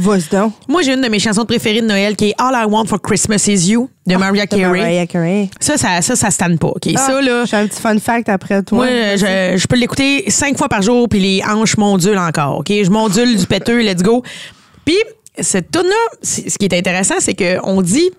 Moi, j'ai une de mes chansons préférées de Noël qui est All I Want for Christmas is You de Mariah Carey. Mariah Carey. Ça, ça, ça, ça se tanne pas, OK? Ah, ça, là... J'ai un petit fun fact après toi. Moi, je, je peux l'écouter cinq fois par jour, puis les hanches mondulent encore. OK? Je mondule du péteux, let's go. Puis, cette tune-là, c'est- ce qui est intéressant, c'est qu'on dit,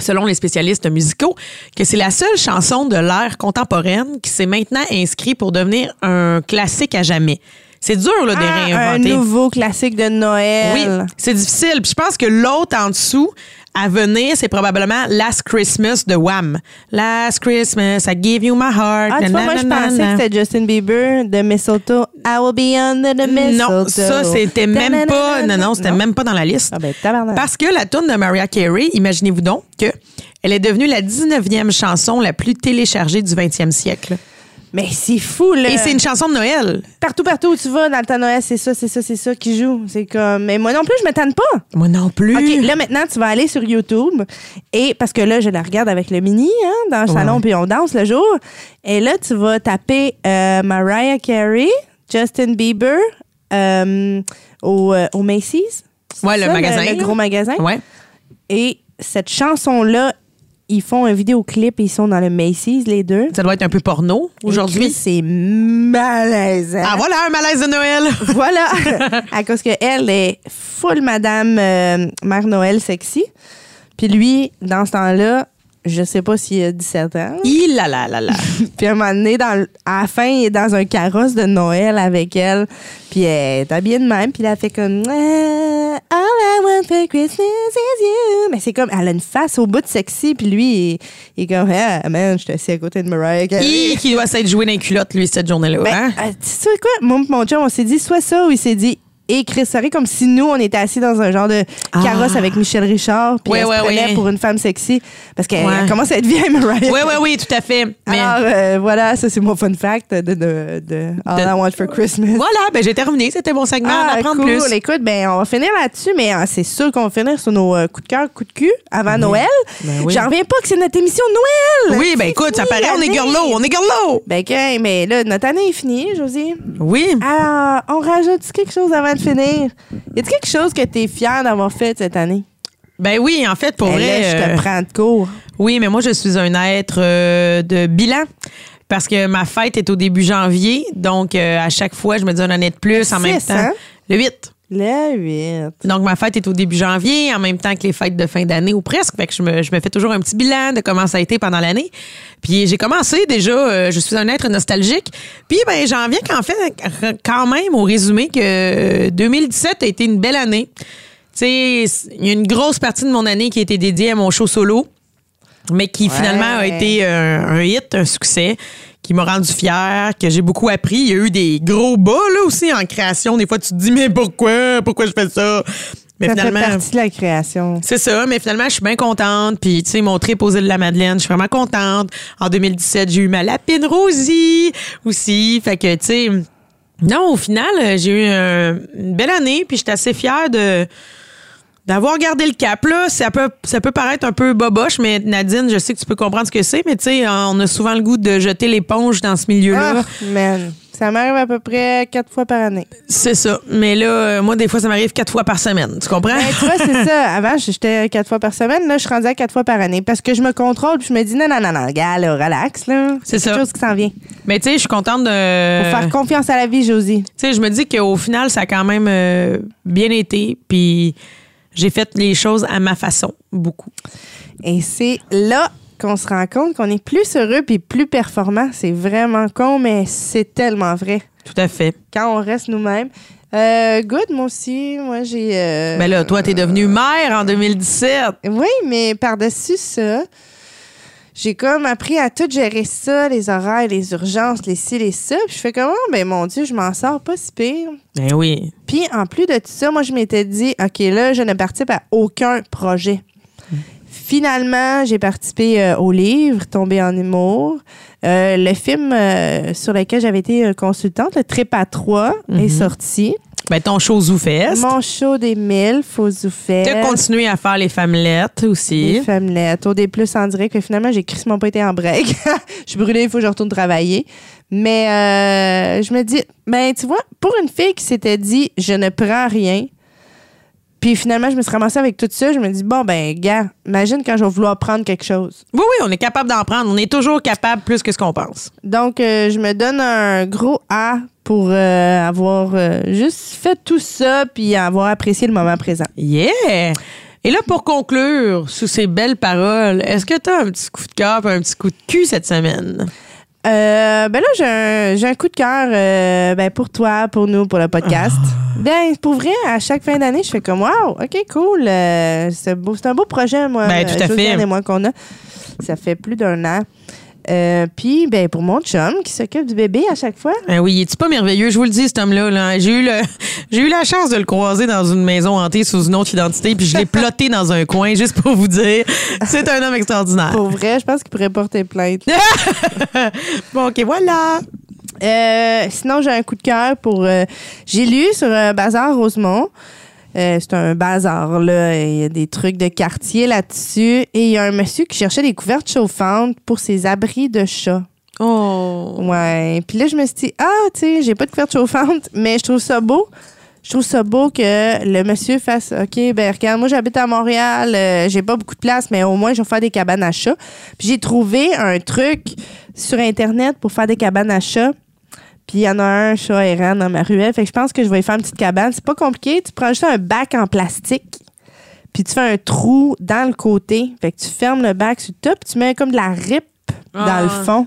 selon les spécialistes musicaux, que c'est la seule chanson de l'ère contemporaine qui s'est maintenant inscrite pour devenir un classique à jamais. C'est dur, là, de Ah, un réinventer. nouveau classique de Noël. Oui, c'est difficile. Puis je pense que l'autre en dessous à venir, c'est probablement Last Christmas de Wham. Last Christmas, I give you my heart. Ah, tu vois, moi, je pensais que c'était Justin Bieber de Mistletoe. I will be under the mistletoe. Non, ça, c'était même pas. Non, non, c'était même pas dans la liste. Ah, ben. Parce que la tune de Mariah Carey, imaginez-vous donc que elle est devenue la 19e chanson la plus téléchargée du 20e siècle. Mais c'est fou, là. Et c'est une chanson de Noël. Partout, partout où tu vas dans le temps de Noël, c'est ça, c'est ça, c'est ça qui joue. C'est comme. Mais moi non plus, je me tanne pas. Moi non plus. OK, là maintenant, tu vas aller sur YouTube. Et parce que là, je la regarde avec le mini hein, dans le salon, puis on danse le jour. Et là, tu vas taper euh, Mariah Carey, Justin Bieber euh, au, euh, au Macy's. Ouais, le ça, magasin, Le, gros magasin. Ouais. Et cette chanson-là, ils font un vidéoclip et ils sont dans le Macy's, les deux. Ça doit être un peu porno aujourd'hui. c'est malaisant. Ah, voilà un malaise de Noël. (laughs) Voilà. (laughs) à cause qu'elle est full Madame euh, Mère Noël sexy. Puis lui, dans ce temps-là, je sais pas s'il a 17 ans. Il là là là là. Puis à un moment donné, dans, à la fin, il est dans un carrosse de Noël avec elle. Puis elle est habillée de même. Puis elle fait comme... Ah, All I want for Christmas is you. Mais c'est comme... Elle a une face au bout de sexy. Puis lui, il, il est comme... Ah, man, je suis assis à côté de Mariah Carey. Il qui doit s'être joué dans les culottes, lui, cette journée-là. Ben, hein? euh, tu sais quoi? Moi mon chum, on s'est dit soit ça ou il s'est dit et Chris Saré, comme si nous, on était assis dans un genre de carrosse Ah. avec Michel Richard, puis elle se prenait pour une femme sexy, parce qu'elle Ouais. commence à être vieille, Mariah. Oui, oui, oui, tout à fait. Mais Alors, euh, voilà, ça, c'est mon fun fact de, de, de All De- I Want for Christmas. voilà, ben j'ai terminé. C'était mon segment. Ah, en apprendre cool. plus. Écoute, ben, on va finir là-dessus, mais euh, c'est sûr qu'on va finir sur nos euh, coups de cœur, coups de cul avant Noël. Ben. J'en reviens pas que c'est notre émission de Noël. Oui, ben écoute, ça paraît, on est girlo, on est girlo. Ben, mais là, notre année est finie, Josie. Oui. Alors, on rajoute quelque chose avant de finir. Y a quelque chose que tu es fier d'avoir fait cette année? Ben oui, en fait, pour Ben vrai. là, je euh, te prends de court. Oui, mais moi, je suis un être euh, de bilan. Parce que ma fête est au début janvier. Donc, euh, à chaque fois, je me dis une année de plus en même temps. hein? Le 8. Le 8. Donc, ma fête est au début janvier, en même temps que les fêtes de fin d'année ou presque. Fait que je me, je me fais toujours un petit bilan de comment ça a été pendant l'année. Puis j'ai commencé déjà, euh, je suis un être nostalgique. Puis ben, j'en viens qu'en fait, quand même, au résumé, que 2017 a été une belle année. Tu sais, il y a une grosse partie de mon année qui a été dédiée à mon show solo, mais qui finalement a été un, un hit, un succès qui m'a rendu fier, que j'ai beaucoup appris. Il y a eu des gros bas là aussi en création. Des fois, tu te dis mais pourquoi, pourquoi je fais ça? Mais ça fait finalement, partie de la création. c'est ça, mais finalement, je suis bien contente. Puis, tu sais, mon trip aux îles de la Madeleine, je suis vraiment contente. En 2017, j'ai eu ma lapine Rosie aussi. Fait que, tu sais, non, au final, euh, j'ai eu un- une belle année. Puis, j'étais assez fière de d'avoir gardé le cap là, ça peut ça peut paraître un peu boboche mais Nadine, je sais que tu peux comprendre ce que c'est mais tu sais on a souvent le goût de jeter l'éponge dans ce milieu-là. Ah, man. Ça m'arrive à peu près quatre fois par année. C'est ça. Mais là euh, moi des fois ça m'arrive quatre fois par semaine, tu comprends? Ben, tu vois, c'est ça. (laughs) Avant, j'étais quatre fois par semaine. Là, je suis rendue à quatre fois par année parce que je me contrôle puis je me dis non, non, non, non, gars, là, relax. là. C'est ça. quelque chose qui s'en vient. Mais tu sais, je suis contente de Faut faire confiance à la vie, Josie. Tu sais, je me dis qu'au final, ça a quand même euh, bien été. Puis j'ai fait les choses à ma façon, beaucoup. Et c'est là qu'on se rend compte qu'on est plus heureux puis plus performant. C'est vraiment con, mais c'est tellement vrai. Tout à fait. Quand on reste nous-mêmes. Euh, good, moi aussi. Moi, j'ai. euh, Ben là, toi, t'es devenue mère en 2017. Oui, mais par-dessus ça, j'ai comme appris à tout gérer ça, les horaires, les urgences, les ci, les ça. Puis je fais comment? Ben mon Dieu, je m'en sors pas si pire. Ben oui. Puis en plus de tout ça, moi, je m'étais dit, OK, là, je ne participe à aucun projet. Finalement, j'ai participé euh, au livre Tomber en humour. Euh, le film euh, sur lequel j'avais été consultante, le Trip à 3, est sorti. Ben ton show ZooFest. Mon show des mille, faut Zoufest. T'as continué à faire les femmelettes Les aussi. femmelettes. Au des plus en direct, que finalement, j'ai crissement pas été en break. (laughs) je suis brûlée, il faut que je retourne travailler. Mais euh, je me dis, ben, tu vois, pour une fille qui s'était dit, je ne prends rien, puis finalement, je me suis ramassée avec tout ça, je me dis, bon, ben, gars, imagine quand je vais vouloir prendre quelque chose. Oui, oui, on est capable d'en prendre. On est toujours capable plus que ce qu'on pense. Donc, euh, je me donne un gros A pour euh, avoir euh, juste fait tout ça, puis avoir apprécié le moment présent. Yeah! Et là, pour conclure, sous ces belles paroles, est-ce que t'as un petit coup de cœur un petit coup de cul cette semaine? Euh, ben là, j'ai un, j'ai un coup de cœur euh, ben pour toi, pour nous, pour le podcast. Ben, pour vrai, à chaque fin d'année, je fais comme Wow, OK, cool. euh, c'est, beau, c'est un beau projet, moi, Ben, tout à fait. et moi qu'on a. Ça fait plus d'un an. Euh, Puis, ben, pour mon chum qui s'occupe du bébé à chaque fois. Ah oui, est-tu pas merveilleux? Je vous le dis, cet homme-là. Là. J'ai, eu le, (laughs) j'ai eu la chance de le croiser dans une maison hantée sous une autre identité, puis je l'ai (laughs) ploté dans un coin, juste pour vous dire. C'est un homme extraordinaire. Pour vrai, je pense qu'il pourrait porter plainte. (laughs) Bon, OK, voilà. Euh, sinon, j'ai un coup de cœur pour. euh, j'ai lu sur un bazar Rosemont. Euh, c'est un bazar, là. Il y a des trucs de quartier là-dessus. Et il y a un monsieur qui cherchait des couvertes chauffantes pour ses abris de chat. Oh. Ouais. Puis là, je me suis dit, ah, tu sais, j'ai pas de couvertes chauffantes, (laughs) mais je trouve ça beau. Je trouve ça beau que le monsieur fasse, OK, ben regarde, moi j'habite à Montréal, euh, j'ai pas beaucoup de place, mais au moins je vais faire des cabanes à chat. Puis j'ai trouvé un truc sur Internet pour faire des cabanes à chat. Puis il y en a un chat errant dans ma ruelle. Fait que je pense que je vais y faire une petite cabane. C'est pas compliqué. Tu prends juste un bac en plastique. Puis tu fais un trou dans le côté. Fait que tu fermes le bac sur le top. Puis tu mets comme de la rip dans Ah. le fond.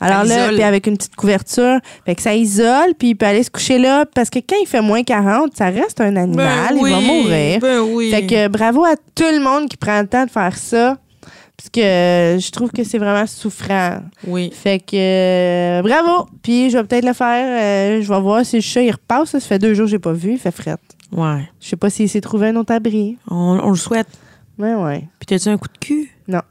Alors Ça là, puis avec une petite couverture. Fait que ça isole. Puis il peut aller se coucher là. Parce que quand il fait moins 40, ça reste un animal. il va mourir. Ben oui. Fait que bravo à tout le monde qui prend le temps de faire ça. Parce que euh, je trouve que c'est vraiment souffrant. Oui. Fait que euh, bravo. Puis je vais peut-être le faire. euh, je vais voir si le chat il repasse. Ça fait deux jours que j'ai pas vu. Il fait frette. Ouais. Je sais pas s'il s'est trouvé un autre abri. On, on le souhaite. Ouais, ouais. Puis t'as-tu un coup de cul? Non.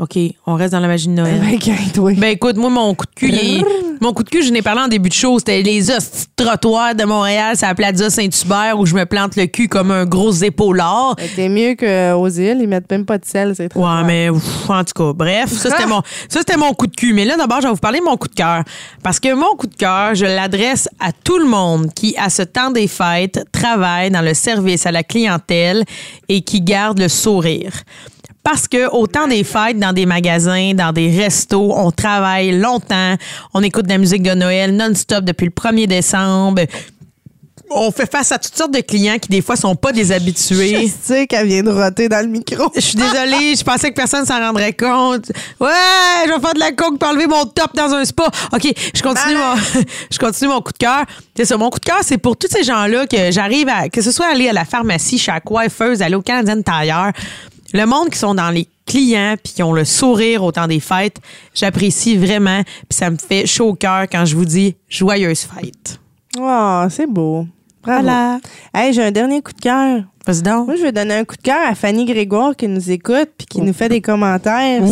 OK, on reste dans la magie de Noël. Ben, qu'un, toi. Ben écoute, moi, mon coup de cul, est- mon coup de cul, je n'ai parlé en début de show. C'était les hosties de trottoirs de Montréal, c'est la Plaza Saint-Hubert où je me plante le cul comme un gros épaulard. Ben, T'es mieux qu'aux îles, ils mettent même pas de sel, c'est trop. Ouais, mais ouf, en tout cas, bref, ça c'était mon ça c'était mon coup de cul. Mais là d'abord, je vais vous parler de mon coup de cœur parce que mon coup de cœur, je l'adresse à tout le monde qui à ce temps des fêtes travaille dans le service à la clientèle et qui garde le sourire. Parce que au temps des fêtes, dans des magasins, dans des restos, on travaille longtemps, on écoute de la musique de Noël non-stop depuis le 1er décembre. On fait face à toutes sortes de clients qui des fois sont pas des habitués. Je sais qu'elle vient de roter dans le micro. Je suis désolée, je pensais que personne s'en rendrait compte. Ouais, je vais faire de la coke pour enlever mon top dans un spa. OK, je continue mon, (laughs) je continue mon coup de cœur. C'est ça, mon coup de cœur, c'est pour tous ces gens-là que j'arrive à, que ce soit aller à la pharmacie, chez la coiffeuse, aller au Canadian Tire. Le monde qui sont dans les clients puis qui ont le sourire au temps des fêtes, j'apprécie vraiment puis ça me fait chaud au cœur quand je vous dis joyeuse fête. Oh, c'est beau. Bravo. Voilà. Hey, j'ai un dernier coup de cœur. Vas-y donc. Moi, je vais donner un coup de cœur à Fanny Grégoire qui nous écoute puis qui nous fait des commentaires Oui!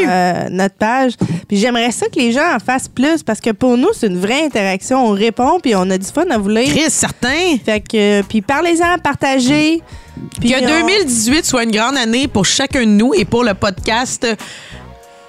sur euh, notre page. Puis j'aimerais ça que les gens en fassent plus parce que pour nous, c'est une vraie interaction. On répond puis on a du fun à vous lire. Chris, certain. Fait que, euh, puis parlez-en, partagez. Puis que on- 2018 soit une grande année pour chacun de nous et pour le podcast.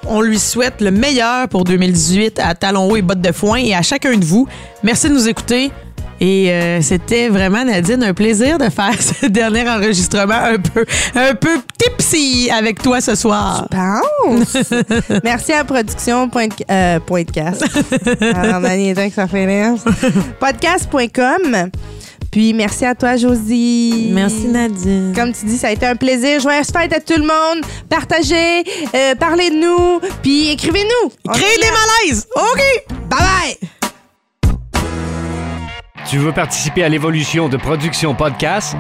On lui souhaite le meilleur pour 2018 à talons hauts et bottes de foin et à chacun de vous. Merci de nous écouter. Et euh, c'était vraiment, Nadine, un plaisir de faire (laughs) ce dernier enregistrement un peu, un peu tipsy avec toi ce soir. pense. (laughs) Merci à Production point euh. Alors, (laughs) temps que ça fait. Podcast.com. Puis merci à toi, Josie. Merci, Nadine. Comme tu dis, ça a été un plaisir. Joyeuse fête à tout le monde. Partagez, euh, parlez de nous, puis écrivez-nous. Créez des malaises! OK! Bye bye! Tu veux participer à l'évolution de Production Podcast?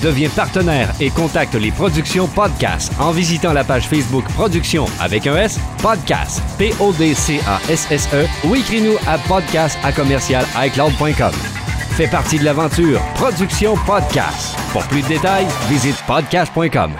Deviens partenaire et contacte les Productions Podcast en visitant la page Facebook Production avec un S, Podcast, P-O-D-C-A-S-S-E E ou écris-nous à podcast à commercial iCloud.com. Fais partie de l'aventure Production Podcast. Pour plus de détails, visite podcast.com.